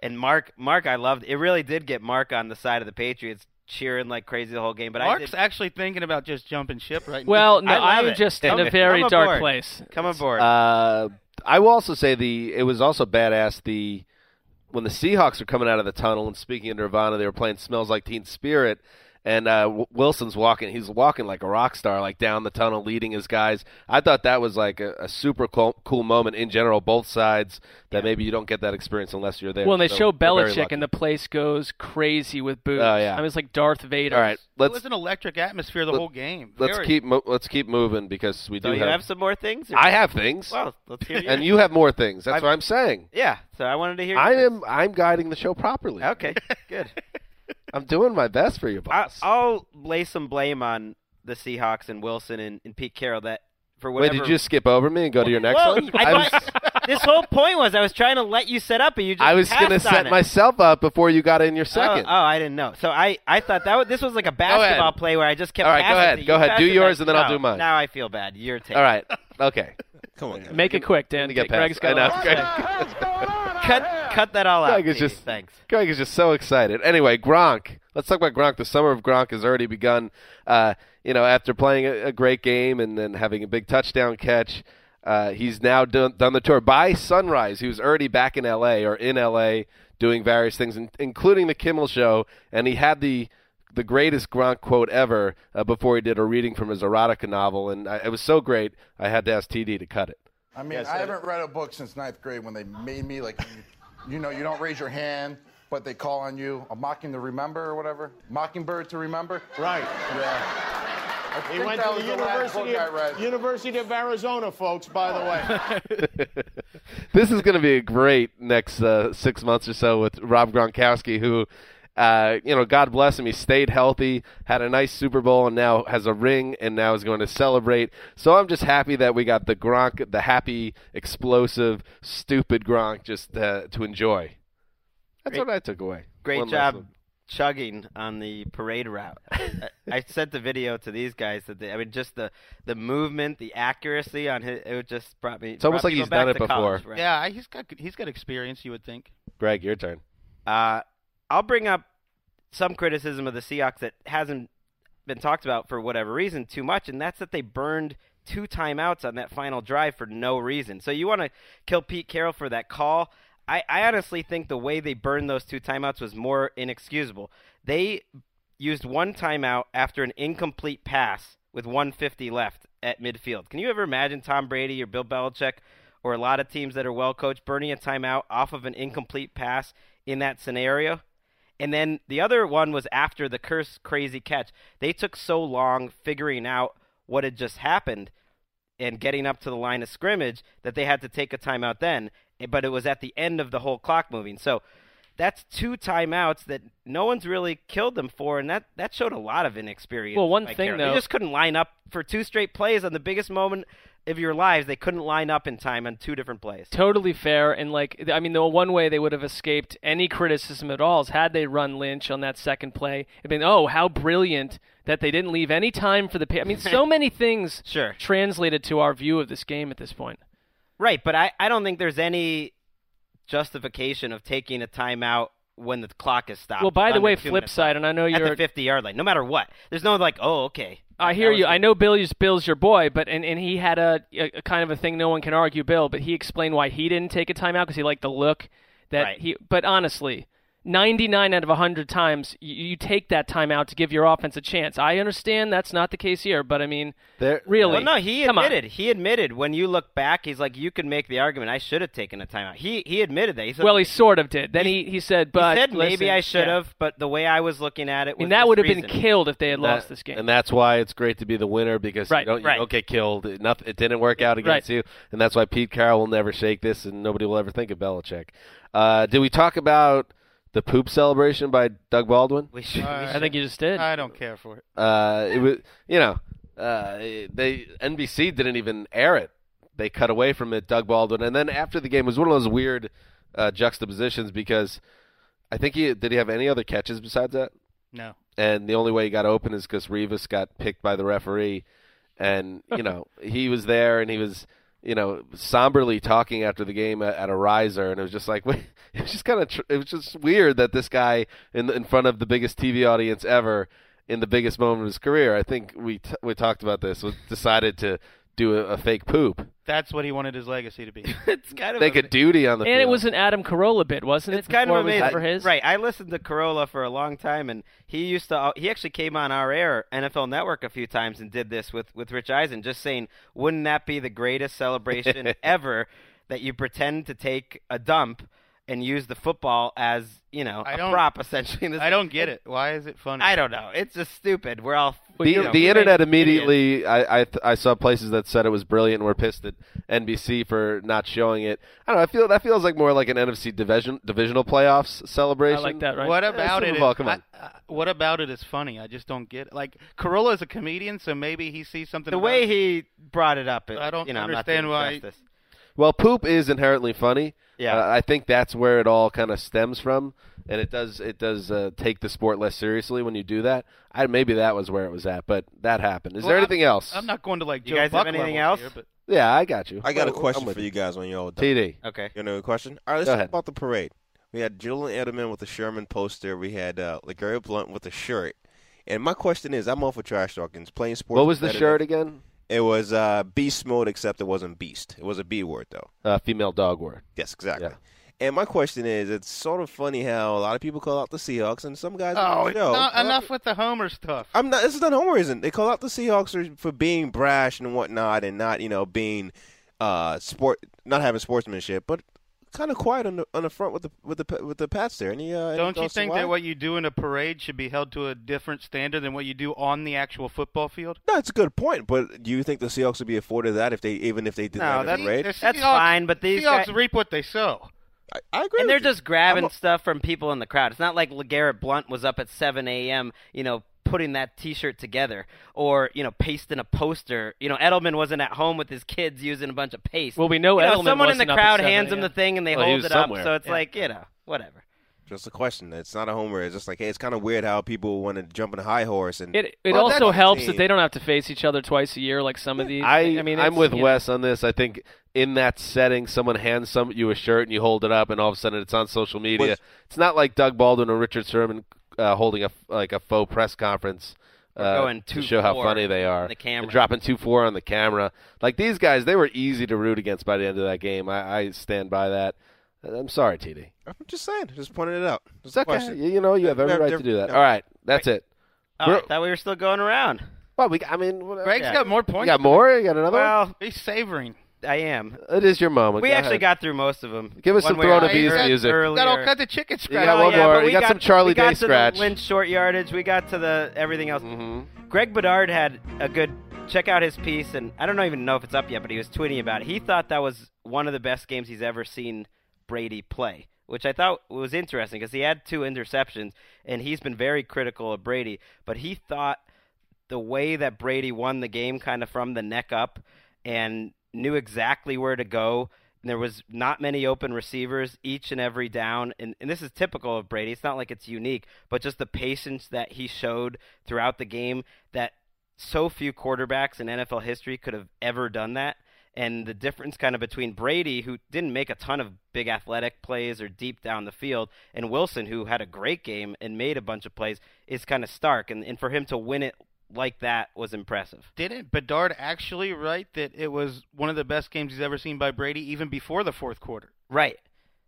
And Mark, Mark, I loved. It really did get Mark on the side of the Patriots, cheering like crazy the whole game. But Mark's I actually thinking about just jumping ship right now. well, no, I love I'm just in a very dark aboard. place. come aboard. Uh, I will also say the it was also badass the when the Seahawks were coming out of the tunnel and speaking of Nirvana, they were playing "Smells Like Teen Spirit," and uh, W- Wilson's walking. He's walking like a rock star, like down the tunnel, leading his guys. I thought that was like a, a super cool, cool moment in general, both sides. That maybe you don't get that experience unless you're there. Well, and they So show they're Belichick, and the place goes crazy with boos. Oh, yeah. I mean, it's like Darth Vader. All right, it let's it was an electric atmosphere the let- whole game. let's Very. keep mo- let's keep moving because we So do you have some more things? or- I have things, Well, let's hear you. and you have more things. That's I've- what I'm saying. Yeah. So I wanted to hear. I yours. am I'm guiding the show properly. Okay. Good. I'm doing my best for you, I, boss. I'll lay some blame on the Seahawks and Wilson and, and Pete Carroll that for whatever. Wait, did you just skip over me and go to your next well, one? I was, this whole point was I was trying to let you set up, and you just I was going to set myself up before you got in your oh, second. Oh, oh, I didn't know. So I, I thought that was, this was like a basketball play where I just kept. All right, go ahead. Go ahead. Do yours, back. and then I'll do mine. Now I feel bad. Your take. All right. Okay. Come on, guys. Make it quick, Dan. Let me get Greg's past. got I a know. lot. Cut, cut that all out. Greg is please. just Thanks. Greg is just so excited. Anyway, Gronk. Let's talk about Gronk. The summer of Gronk has already begun. Uh, you know, after playing a, a great game and then having a big touchdown catch, uh, he's now done, done the tour. By sunrise, he was already back in L.A. or in L.A. doing various things, in, including the Kimmel Show, and he had the the greatest Gronk quote ever uh, before he did a reading from his erotica novel, and I, it was so great. I had to ask TD to cut it. I mean, I haven't read a book since ninth grade when they made me like, you, you know, you don't raise your hand, but they call on you. A mocking to remember or whatever. Mockingbird to remember. Right. Yeah. I He think went that to was the the last University I of, read. University of Arizona, folks, by the way. this is going to be a great next uh, six months or so with Rob Gronkowski, who, uh, you know, God bless him, he stayed healthy, had a nice Super Bowl, and now has a ring, and now is going to celebrate. So I'm just happy that we got the Gronk, the happy, explosive, stupid Gronk, just uh, to enjoy. That's Great. what I took away. Great One job lesson. chugging on the parade route. I, I sent the video to these guys that they, I mean, just the the movement, the accuracy on his, it just brought me. It's almost like he's done it before. college, right. Yeah, he's got he's got experience. You would think. Greg, your turn. Uh, I'll bring up some criticism of the Seahawks that hasn't been talked about for whatever reason too much, and that's that they burned two timeouts on that final drive for no reason. So you want to kill Pete Carroll for that call? I, I honestly think the way they burned those two timeouts was more inexcusable. They used one timeout after an incomplete pass with 150 left at midfield. Can you ever imagine Tom Brady or Bill Belichick or a lot of teams that are well coached burning a timeout off of an incomplete pass in that scenario? And then the other one was after the Kearse crazy catch. They took so long figuring out what had just happened and getting up to the line of scrimmage that they had to take a timeout then. Eh, But it was at the end of the whole clock moving. So that's two timeouts that no one's really killed them for, and that, that showed a lot of inexperience. Well, one thing, Carroll. though- they just couldn't line up for two straight plays on the biggest moment of your lives. They couldn't line up in time on two different plays. Totally fair, and like I mean, the one way they would have escaped any criticism at all is had they run Lynch on that second play. It'd been oh how brilliant that they didn't leave any time for the. Pa- I mean, so many things Sure. translated to our view of this game at this point. Right, but I, I don't think there's any justification of taking a timeout when the clock is stopped. Well, by the way, flip side, and I know you're at the 50 yard line, no matter what. There's no like, oh, okay. I hear you. good. I know Bill's Bill's your boy, but and, and he had a, a, a kind of a thing no one can argue Bill, but he explained why he didn't take a timeout because he liked the look that Right. he. But honestly, 99 out of 100 times you, you take that timeout to give your offense a chance. I understand that's not the case here, but I mean, There, really, Well, no, he Come on. admitted. He admitted when you look back, he's like, you could make the argument. I should have taken a timeout. He he admitted that. He said, well, he sort of did. Then he he said, he but said maybe listen, I should yeah. have, but the way I was looking at it I was mean, that would have been killed if they had That- lost this game. And that's why it's great to be the winner because Right, you, don't, you don't get killed. It, nothing, it didn't work out against Right. you, and that's why Pete Carroll will never shake this, and nobody will ever think of Belichick. Uh, did we talk about the poop celebration by Doug Baldwin? We should, we Uh, should- I think you just did. I don't care for it. Uh, it was, you know, uh, they NBC didn't even air it. They cut away from it, Doug Baldwin, and then after the game it was one of those weird uh, juxtapositions because I think he did he have any other catches besides that? No. and the only way he got open is because Revis got picked by the referee, and you know he was there and he was you know somberly talking after the game at, at a riser, and it was just like it was just kind of tr- it was just weird that this guy in in front of the biggest TV audience ever in the biggest moment of his career. I think we t- we talked about this was decided to do a, a fake poop. That's what he wanted his legacy to be. it's kind of Make a duty on the and field. it was an Adam Carolla bit, wasn't it? It's kind of before it was amazing. for his. Right. I listened to Carolla for a long time, and he used to. He actually came on our air, NFL Network, a few times and did this with with Rich Eisen, just saying, wouldn't that be the greatest celebration ever that you pretend to take a dump and use the football as you know I a prop essentially? In this I don't get it. Why is it funny? I don't know. It's just stupid. We're all the, you know, the we internet immediately I, I th- I saw places that said it was brilliant and were pissed at NBC for not showing it. I don't know. I feel that feels like more like an NFC division divisional playoffs celebration. I like that, right? What eh, about Super it? Bowl, is- come on. I- I- what about it is funny? I just don't get it. Like Carolla is a comedian, so maybe he sees something. The about way it. he brought it up, it, I don't you know, I'm not understand why- justice. Well, poop is inherently funny. Yeah. Uh, I think that's where it all kind of stems from, and it does it does uh, take the sport less seriously when you do that. I maybe that was where it was at, but that happened. Is Well, there I'm- anything else? I'm not going to like You Joe guys have anything else? here, but yeah, I got you. I got a question for you guys when you're all done. TD. Okay. You know a question? All right, let's Go talk ahead. about the parade. We had Julian Edelman with the Sherman poster. We had uh, LeGarrette Blount with the shirt. And my question is, I'm all for trash talking. Playing sports. What was the shirt again? It was uh, beast mode, except it wasn't beast. It was a B word though. Uh, female dog word. Yes, exactly. Yeah. And my question is, it's sort of funny how a lot of people call out the Seahawks, and some guys oh, on the not out enough with the Homer stuff. I'm not. This is not homerism. They call out the Seahawks for, for being brash and whatnot, and not you know being uh sport, not having sportsmanship, but kind of quiet on the on the front with the with the with the Pats there. Any, uh, any Don't you think why? that what you do in a parade should be held to a different standard than what you do on the actual football field? No, it's a good point, but do you think the Seahawks would be afforded that if they even if they did No, that in a parade? The That's fine, but these Seahawks guys- reap what they sow. I, I agree. and they're you. just grabbing a- stuff from people in the crowd. It's not like LeGarrette Blount was up at 7 a.m., you know, putting that T-shirt together, or you know, pasting a poster. You know, Edelman wasn't at home with his kids using a bunch of paste. Well, we know You Edelman someone in the wasn't up at crowd 7 hands him a.m.. the thing and they Well, hold was it up, so it's Yeah. like you know, whatever. Just a question. It's not a homer. It's just like, hey, it's kind of weird how people want to jump on a high horse and It it Well, also helps that they don't have to face each other twice a year like some of these. I, I mean, I'm with you know, Wes on this. I think in that setting, someone hands some you a shirt and you hold it up, and all of a sudden it's on social media. Was- it's not like Doug Baldwin or Richard Sherman uh, holding a like a faux press conference. Uh, going to show how funny they are. on the camera. Dropping two four on the camera. Like these guys, they were easy to root against by the end of that game. I, I stand by that. I'm sorry, TD. I'm just saying, just pointing it out. Just It's okay. You, you know, you have every right to do that. yeah. All right, that's it. Oh, We're- I thought we were still going around. Well, we. I mean, what, Greg's Yeah. got more you points. got more? You got another? one? Well, He's savoring. I am. It is your moment. We Go actually ahead. got through most of them. Give us some way or Throne of Bees got- music. earlier. Got all kinds of chicken You scratch. got Oh, one yeah, more. but You we got some to- Charlie we got Day to scratch. The Lynch short yardage. We got to the everything else. Mhm. Greg Bedard had a good check out his piece, and I don't even know if it's up yet, but he was tweeting about it. He thought that was one of the best games he's ever seen Brady play, which I thought was interesting because he had two interceptions, and he's been very critical of Brady. But he thought the way that Brady won the game, kind of from the neck up, and knew exactly where to go. And there was not many open receivers each and every down, and, and this is typical of Brady. It's not like it's unique, but just the patience that he showed throughout the game that so few quarterbacks in NFL history could have ever done that. And the difference kind of between Brady, who didn't make a ton of big athletic plays or deep down the field, and Wilson, who had a great game and made a bunch of plays, is kind of stark. And, and for him to win it like that was impressive. Didn't Bedard actually write that it was one of the best games he's ever seen by Brady, even before the fourth quarter? Right.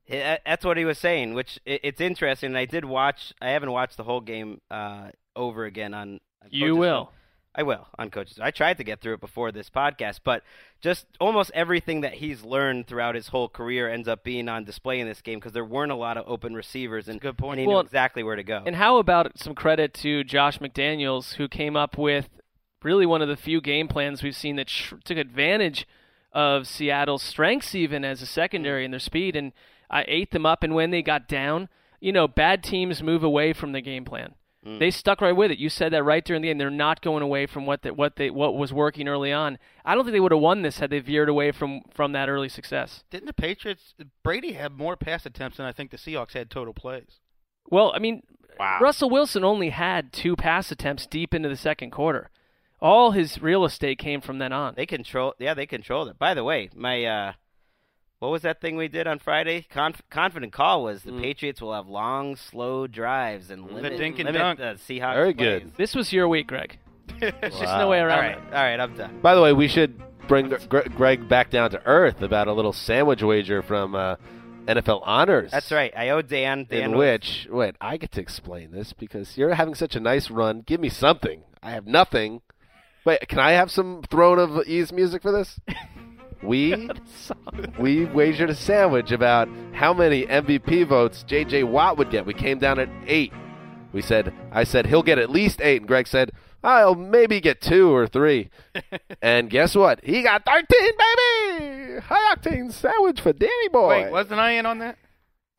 That's what he was saying, which it's interesting. I did watch. I haven't watched the whole game uh, over again on. on You Coach's will. I will on coaches. I tried to get through it before this podcast, but just almost everything that he's learned throughout his whole career ends up being on display in this game because there weren't a lot of open receivers, and, Good point. he Well, knew exactly where to go. And how about some credit to Josh McDaniels, who came up with really one of the few game plans we've seen that sh- took advantage of Seattle's strengths, even as a secondary and their speed, and I ate them up. And when they got down, you know, bad teams move away from the game plan. They stuck right with it. You said that right during the game. They're not going away from what they, what they what was working early on. I don't think they would have won this had they veered away from from that early success. Didn't the Patriots? Brady had more pass attempts than I think the Seahawks had total plays. Well, I mean, Wow. Russell Wilson only had two pass attempts deep into the second quarter. All his real estate came from then on. They control. Yeah, they controlled it. By the way, my uh, what was that thing we did on Friday? Conf- confident call was the Patriots will have long, slow drives and limit, dink and limit dunk. the Seahawks. Very plays. good. This was your week, Greg. There's just no way around right, it. all right, I'm done. By the way, we should bring Gre- Greg back down to earth about a little sandwich wager from uh, NFL Honors. That's right. I owe Dan. Dan in was- which, wait, I get to explain this because you're having such a nice run. Give me something. I have nothing. Wait, can I have some Throne of Ease music for this? We we wagered a sandwich about how many MVP votes J.J. Watt would get. We came down at eight. We said, I said he'll get at least eight, and Greg said I'll maybe get two or three. and guess what? He got thirteen, baby. High octane sandwich for Danny boy. Wait, wasn't I in on that?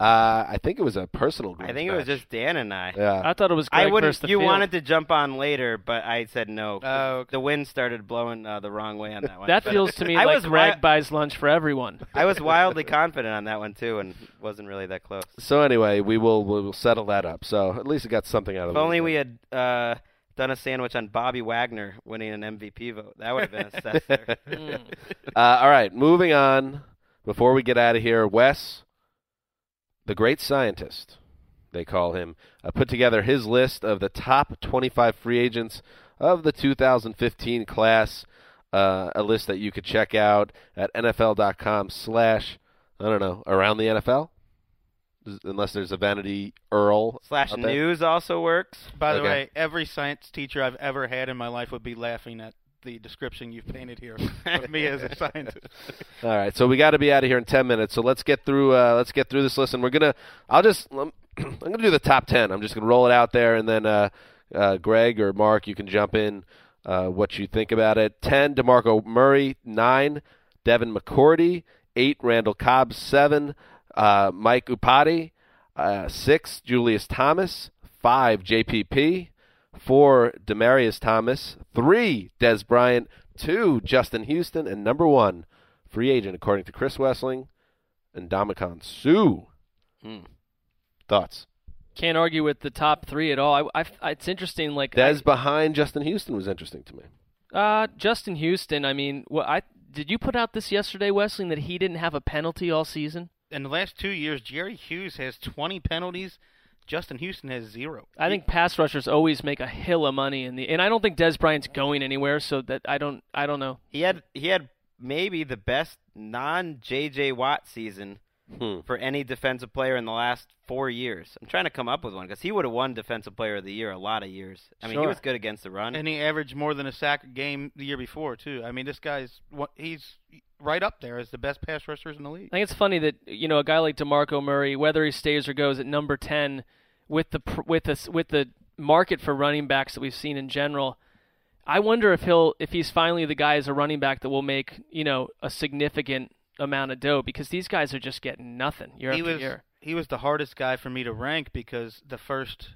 Uh, I think it was a personal. Group. I think it was just Dan and I. Yeah. I thought it was I wouldn't. You field. wanted to jump on later, but I said no. 'cause Oh, The wind started blowing uh, the wrong way on that one. That But feels to me I like was Greg wi- buys lunch for everyone. I was wildly confident on that one too, and wasn't really that close. So anyway, we will we will settle that up. So at least we got something out of it. If it. only we had uh, done a sandwich on Bobby Wagner winning an MVP vote. That would have been a success. uh, all right, moving on. Before we get out of here, Wes, the great scientist, they call him, uh, put together his list of the top 25 free agents of the 2015 class. Uh, a list that you could check out at NFL.com slash, I don't know, around the NFL? Unless there's a Vanity Earl. Slash news also works. By the Okay. way, every science teacher I've ever had in my life would be laughing at the description you've painted here of me as a scientist. All right, so we got to be out of here in ten minutes. So let's get through. Uh, let's get through this list, and we're gonna. I'll just. I'm gonna do the top ten. I'm just gonna roll it out there, and then uh, uh, Greg or Mark, you can jump in. Uh, what you think about it? Ten, Demarco Murray. Nine, Devin McCourty. Eight, Randall Cobb. Seven, uh, Mike Iupati. Uh, six, Julius Thomas. Five, JPP. Four, Demaryius Thomas. Three, Dez Bryant. Two, Justin Houston. And number one, free agent, according to Chris Wesseling and Ndamukong Suh. Hmm. Thoughts? Can't argue with the top three at all. I, I- it's interesting. Like Dez I- behind Justin Houston was interesting to me. Uh, Justin Houston. I mean, what I did you put out this yesterday, Wesseling, that he didn't have a penalty all season? In the last two years, Jerry Hughes has 20 penalties. Justin Houston has zero. I think pass rushers always make a hill of money in the, and I don't think Dez Bryant's going anywhere. So that I don't, I don't know. He had he had maybe the best non JJ Watt season Hmm. for any defensive player in the last four years. I'm trying to come up with one because he would have won Defensive Player of the Year a lot of years. I mean, he was good against the run. And he averaged more than a sack a game the year before too. I mean, this guy's he's right up there as the best pass rushers in the league. I think it's funny that you know a guy like Demarco Murray, whether he stays or goes at number ten, with the with the with the market for running backs that we've seen in general. I wonder if he'll if he's finally the guy as a running back that will make you know a significant amount of dough because these guys are just getting nothing year he was year. he was the hardest guy for me to rank because the first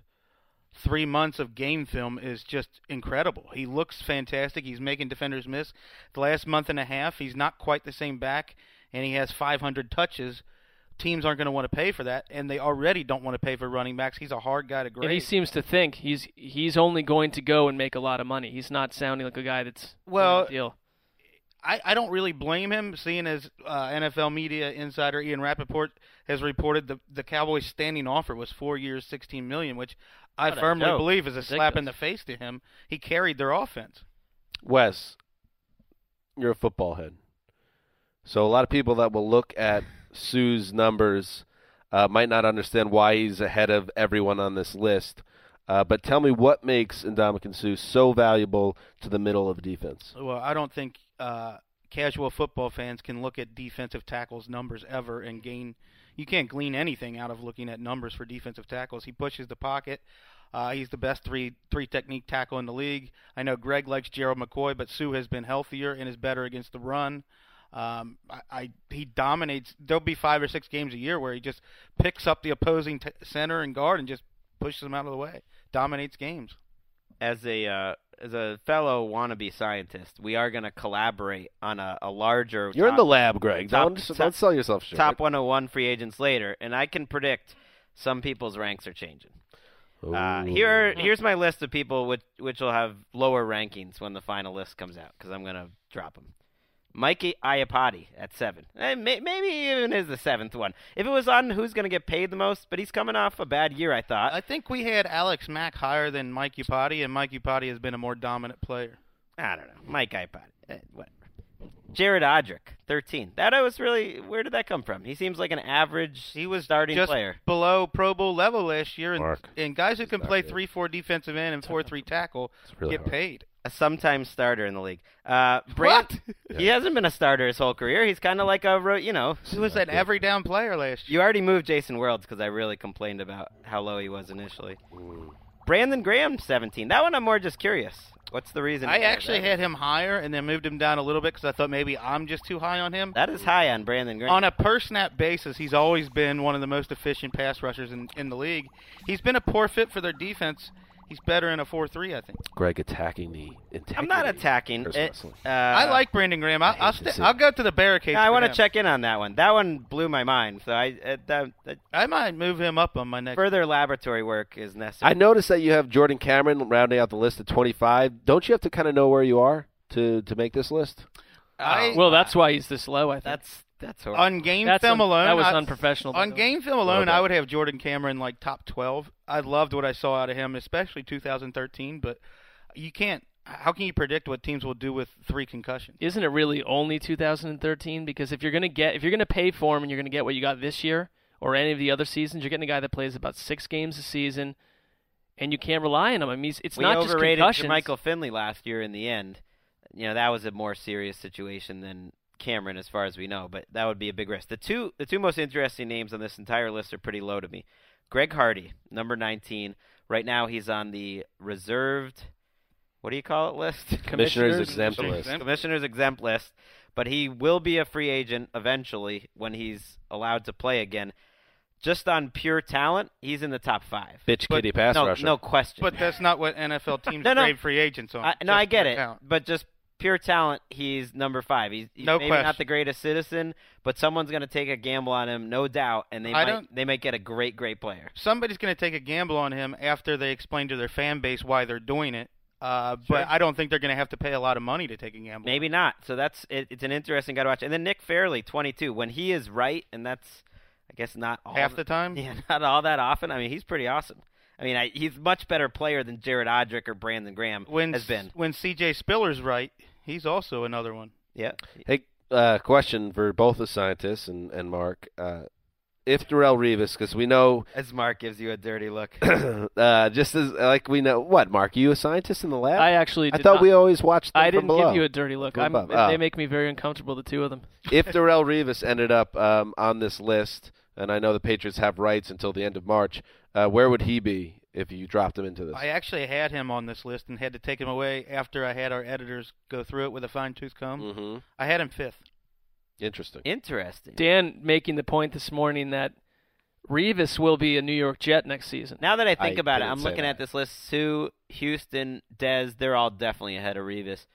three months of game film is just incredible. He looks fantastic. He's making defenders miss. The last month and a half, he's not quite the same back, and he has 500 touches. Teams aren't going to want to pay for that, and they already don't want to pay for running backs. He's a hard guy to grade. And he seems to think he's he's only going to go and make a lot of money. He's not sounding like a guy that's Well, deal. I, I don't really blame him, seeing as uh, NFL media insider Ian Rapoport has reported the the Cowboys' standing offer was four years, sixteen million, which I What firmly believe is a slap in the face to him. He carried their offense. Wes, you're a football head. So a lot of people that will look at Suh's numbers uh, might not understand why he's ahead of everyone on this list. Uh, but tell me what makes Ndamukong Suh so valuable to the middle of defense. Well, I don't think uh, casual football fans can look at defensive tackles numbers ever and gain. You can't glean anything out of looking at numbers for defensive tackles. He pushes the pocket. Uh, he's the best three three technique tackle in the league. I know Greg likes Gerald McCoy, but Suh has been healthier and is better against the run. Um, I, I he dominates. There'll be five or six games a year where he just picks up the opposing t- center and guard and just pushes them out of the way. Dominates games. as a uh, as a fellow wannabe scientist, we are going to collaborate on a, a larger. You're in the lab, Greg. top- Don't, top- don't sell yourself short. Top 101 free agents later, and I can predict some people's ranks are changing. Uh, here, here's my list of people which which will have lower rankings when the final list comes out because I'm gonna drop them. Mikey Iupati at seven. Eh, may, maybe even is the seventh one. If it was on who's gonna get paid the most, but he's coming off a bad year, I thought. I think we had Alex Mack higher than Mike Iupati, and Mike Iupati has been a more dominant player. I don't know. Mike Iupati. Eh, whatever. Jared Odrick, 13. That I was really. Where did that come from? He seems like an average. He was starting just player. below Pro Bowl level last year, and, Mark, and guys who can play good. three four defensive end and four three tackle really get hard. paid. A sometime starter in the league. Uh, Brand, He hasn't been a starter his whole career. He's kind of like a, you know. He was an every down player last year. You already moved Jason Worilds because I really complained about how low he was initially. Brandon Graham, 17. That one I'm more just curious. What's the reason? I for that? actually had him higher and then moved him down a little bit because I thought maybe I'm just too high on him. That is high on Brandon Graham. On a per snap basis, he's always been one of the most efficient pass rushers in, in the league. He's been a poor fit for their defense. He's better in a 4 3, I think. Greg attacking the. I'm not attacking. It, uh, I like Brandon Graham. I, I'll, st- I'll go to the barricade. I want to check in on that one. That one blew my mind. So I uh, that, that I might move him up on my next. further laboratory work is necessary. I noticed that you have Jordan Cameron rounding out the list at 25. Don't you have to kind of know where you are to to make this list? I, Well, that's why he's this low. I think. That's that's horrible. on game That's film un- alone. that was I- unprofessional. On though. game film alone, I would have Jordan Cameron like top 12. I loved what I saw out of him, especially 2013. But you can't. How can you predict what teams will do with three concussions? Isn't it really only 2013? Because if you're gonna get, if you're gonna pay for him and you're gonna get what you got this year or any of the other seasons, you're getting a guy that plays about six games a season, and you can't rely on him. I mean, it's- it's we not just overrated concussions. Michael Finley last year in the end. You know that was a more serious situation than Cameron, as far as we know. But that would be a big risk. The two the two most interesting names on this entire list are pretty low to me. Greg Hardy, number 19. Right now he's on the reserved. What do you call it list? Commissioner's exempt list. Commissioner's exempt list, but he will be a free agent eventually when he's allowed to play again. Just on pure talent, he's in the top five. Bitch But- kitty pass no, rusher. no question. But that's not what NFL teams No, no. grade free agents on. I, no, I get it. talent. But just pure talent, he's number five. He's, he's No maybe question. not the greatest citizen, but someone's going to take a gamble on him, no doubt, and they I might they might get a great, great player. Somebody's going to take a gamble on him after they explain to their fan base why they're doing it. Uh, Sure. But I don't think they're going to have to pay a lot of money to take a gamble. Maybe not. So that's it, it's an interesting guy to watch. And then Nick Fairley, 22, when he is right, and that's I guess not all half the time. Yeah, not all that often. I mean, he's pretty awesome. I mean, I, he's much better player than Jared Odrick or Brandon Graham When has been. when C.J. Spiller's right, he's also another one. Yeah. Hey, uh, question for both the scientists and, and Mark. Uh, if Darrelle Revis, because we know, As Mark gives you a dirty look. uh, just as like we know, what Mark? Are you a scientist in the lab? I actually. I thought not- we always watched. Them I didn't below. give you a dirty look. From I'm, above. They Oh. make me very uncomfortable. The two of them. if Darrelle Revis ended up um, on this list, and I know the Patriots have rights until the end of March, uh, where would he be if you dropped him into this? I actually had him on this list and had to take him away after I had our editors go through it with a fine tooth comb. mm-hmm. I had him fifth. Interesting. Interesting. Dan making the point this morning that Revis will be a New York Jet next season. Now that I think I about it, I'm looking that. at this list. Suh, Houston, Dez, they're all definitely ahead of Revis.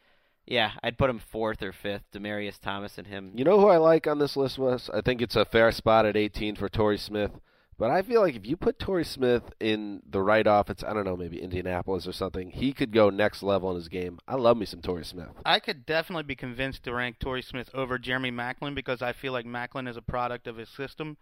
Yeah, I'd put him fourth or fifth. Demaryius Thomas and him. You know who I like on this list, Wes? I think it's a fair spot at 18 for Torrey Smith. But I feel like if you put Torrey Smith in the right offense, I don't know, maybe Indianapolis or something, he could go next level in his game. I love me some Torrey Smith. I could definitely be convinced to rank Torrey Smith over Jeremy Maclin because I feel like Macklin is a product of his system.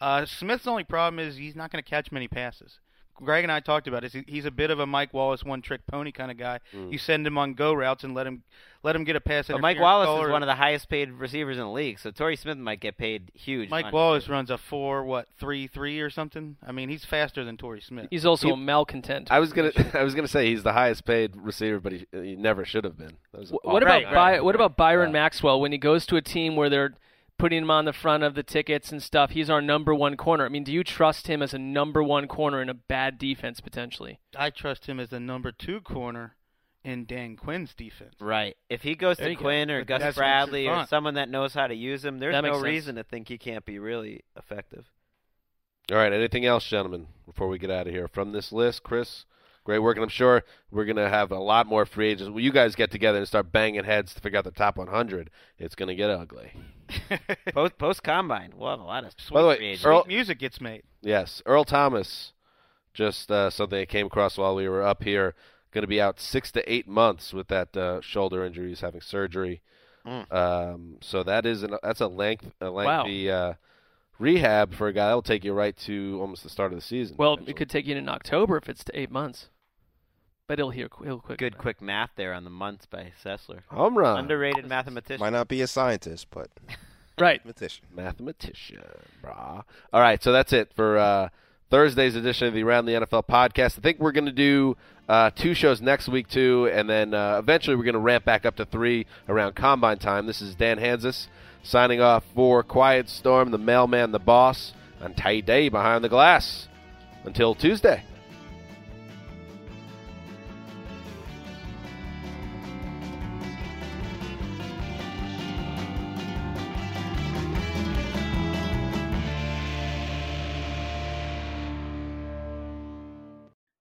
Uh, Smith's only problem is he's not going to catch many passes. Greg and I talked about it. He's- He's a bit of a Mike Wallace one-trick pony kind of guy. Hmm. You send him on go routes and let him let him get a pass. But Mike Wallace is or- one of the highest paid receivers in the league, so Torrey Smith might get paid huge. Mike money. Wallace runs a four what three three or something. I mean, he's faster than Torrey Smith. He's also He- a malcontent. I was gonna, I was gonna say he's the highest paid receiver, but he, he never should have been. That was Wh- What about Right, By- right, what about Byron Yeah. Maxwell when he goes to a team where they're putting him on the front of the tickets and stuff? He's our number one corner. I mean, do you trust him as a number one corner in a bad defense potentially? I trust him as a number two corner in Dan Quinn's defense. Right. If he goes There to you go. Quinn or But Gus that's what makes it Bradley or someone that knows how to use him, there's That no sense. reason to think he can't be really effective. All right. Anything else, gentlemen, before we get out of here from this list, Chris? Great work, and I'm sure we're gonna have a lot more free agents. When you guys get together and start banging heads to figure out the top 100, it's gonna get ugly. Post post combine, we'll have a lot of By the way, free. Earl- music gets made. Yes, Earl Thomas, just uh, something that came across while we were up here. Going to be out six to eight months with that uh, shoulder injury. He's having surgery. Mm. Um, so that is an, that's a length a lengthy uh, rehab for a guy. That'll take you right to almost the start of the season. Well, potentially. it could take you in October if it's to eight months. But he'll hear he'll quick. Good quick math there on the months by Sessler. Home run. Underrated mathematician. Might not be a scientist, but Right. mathematician. Mathematician, brah. All right, so that's it for uh, Thursday's edition of the Around the NFL podcast. I think we're going to do uh, two shows next week, too, and then uh, eventually we're going to ramp back up to three around Combine time. This is Dan Hanzus signing off for Quiet Storm, the mailman, the boss, and Tay Day behind the glass. Until Tuesday.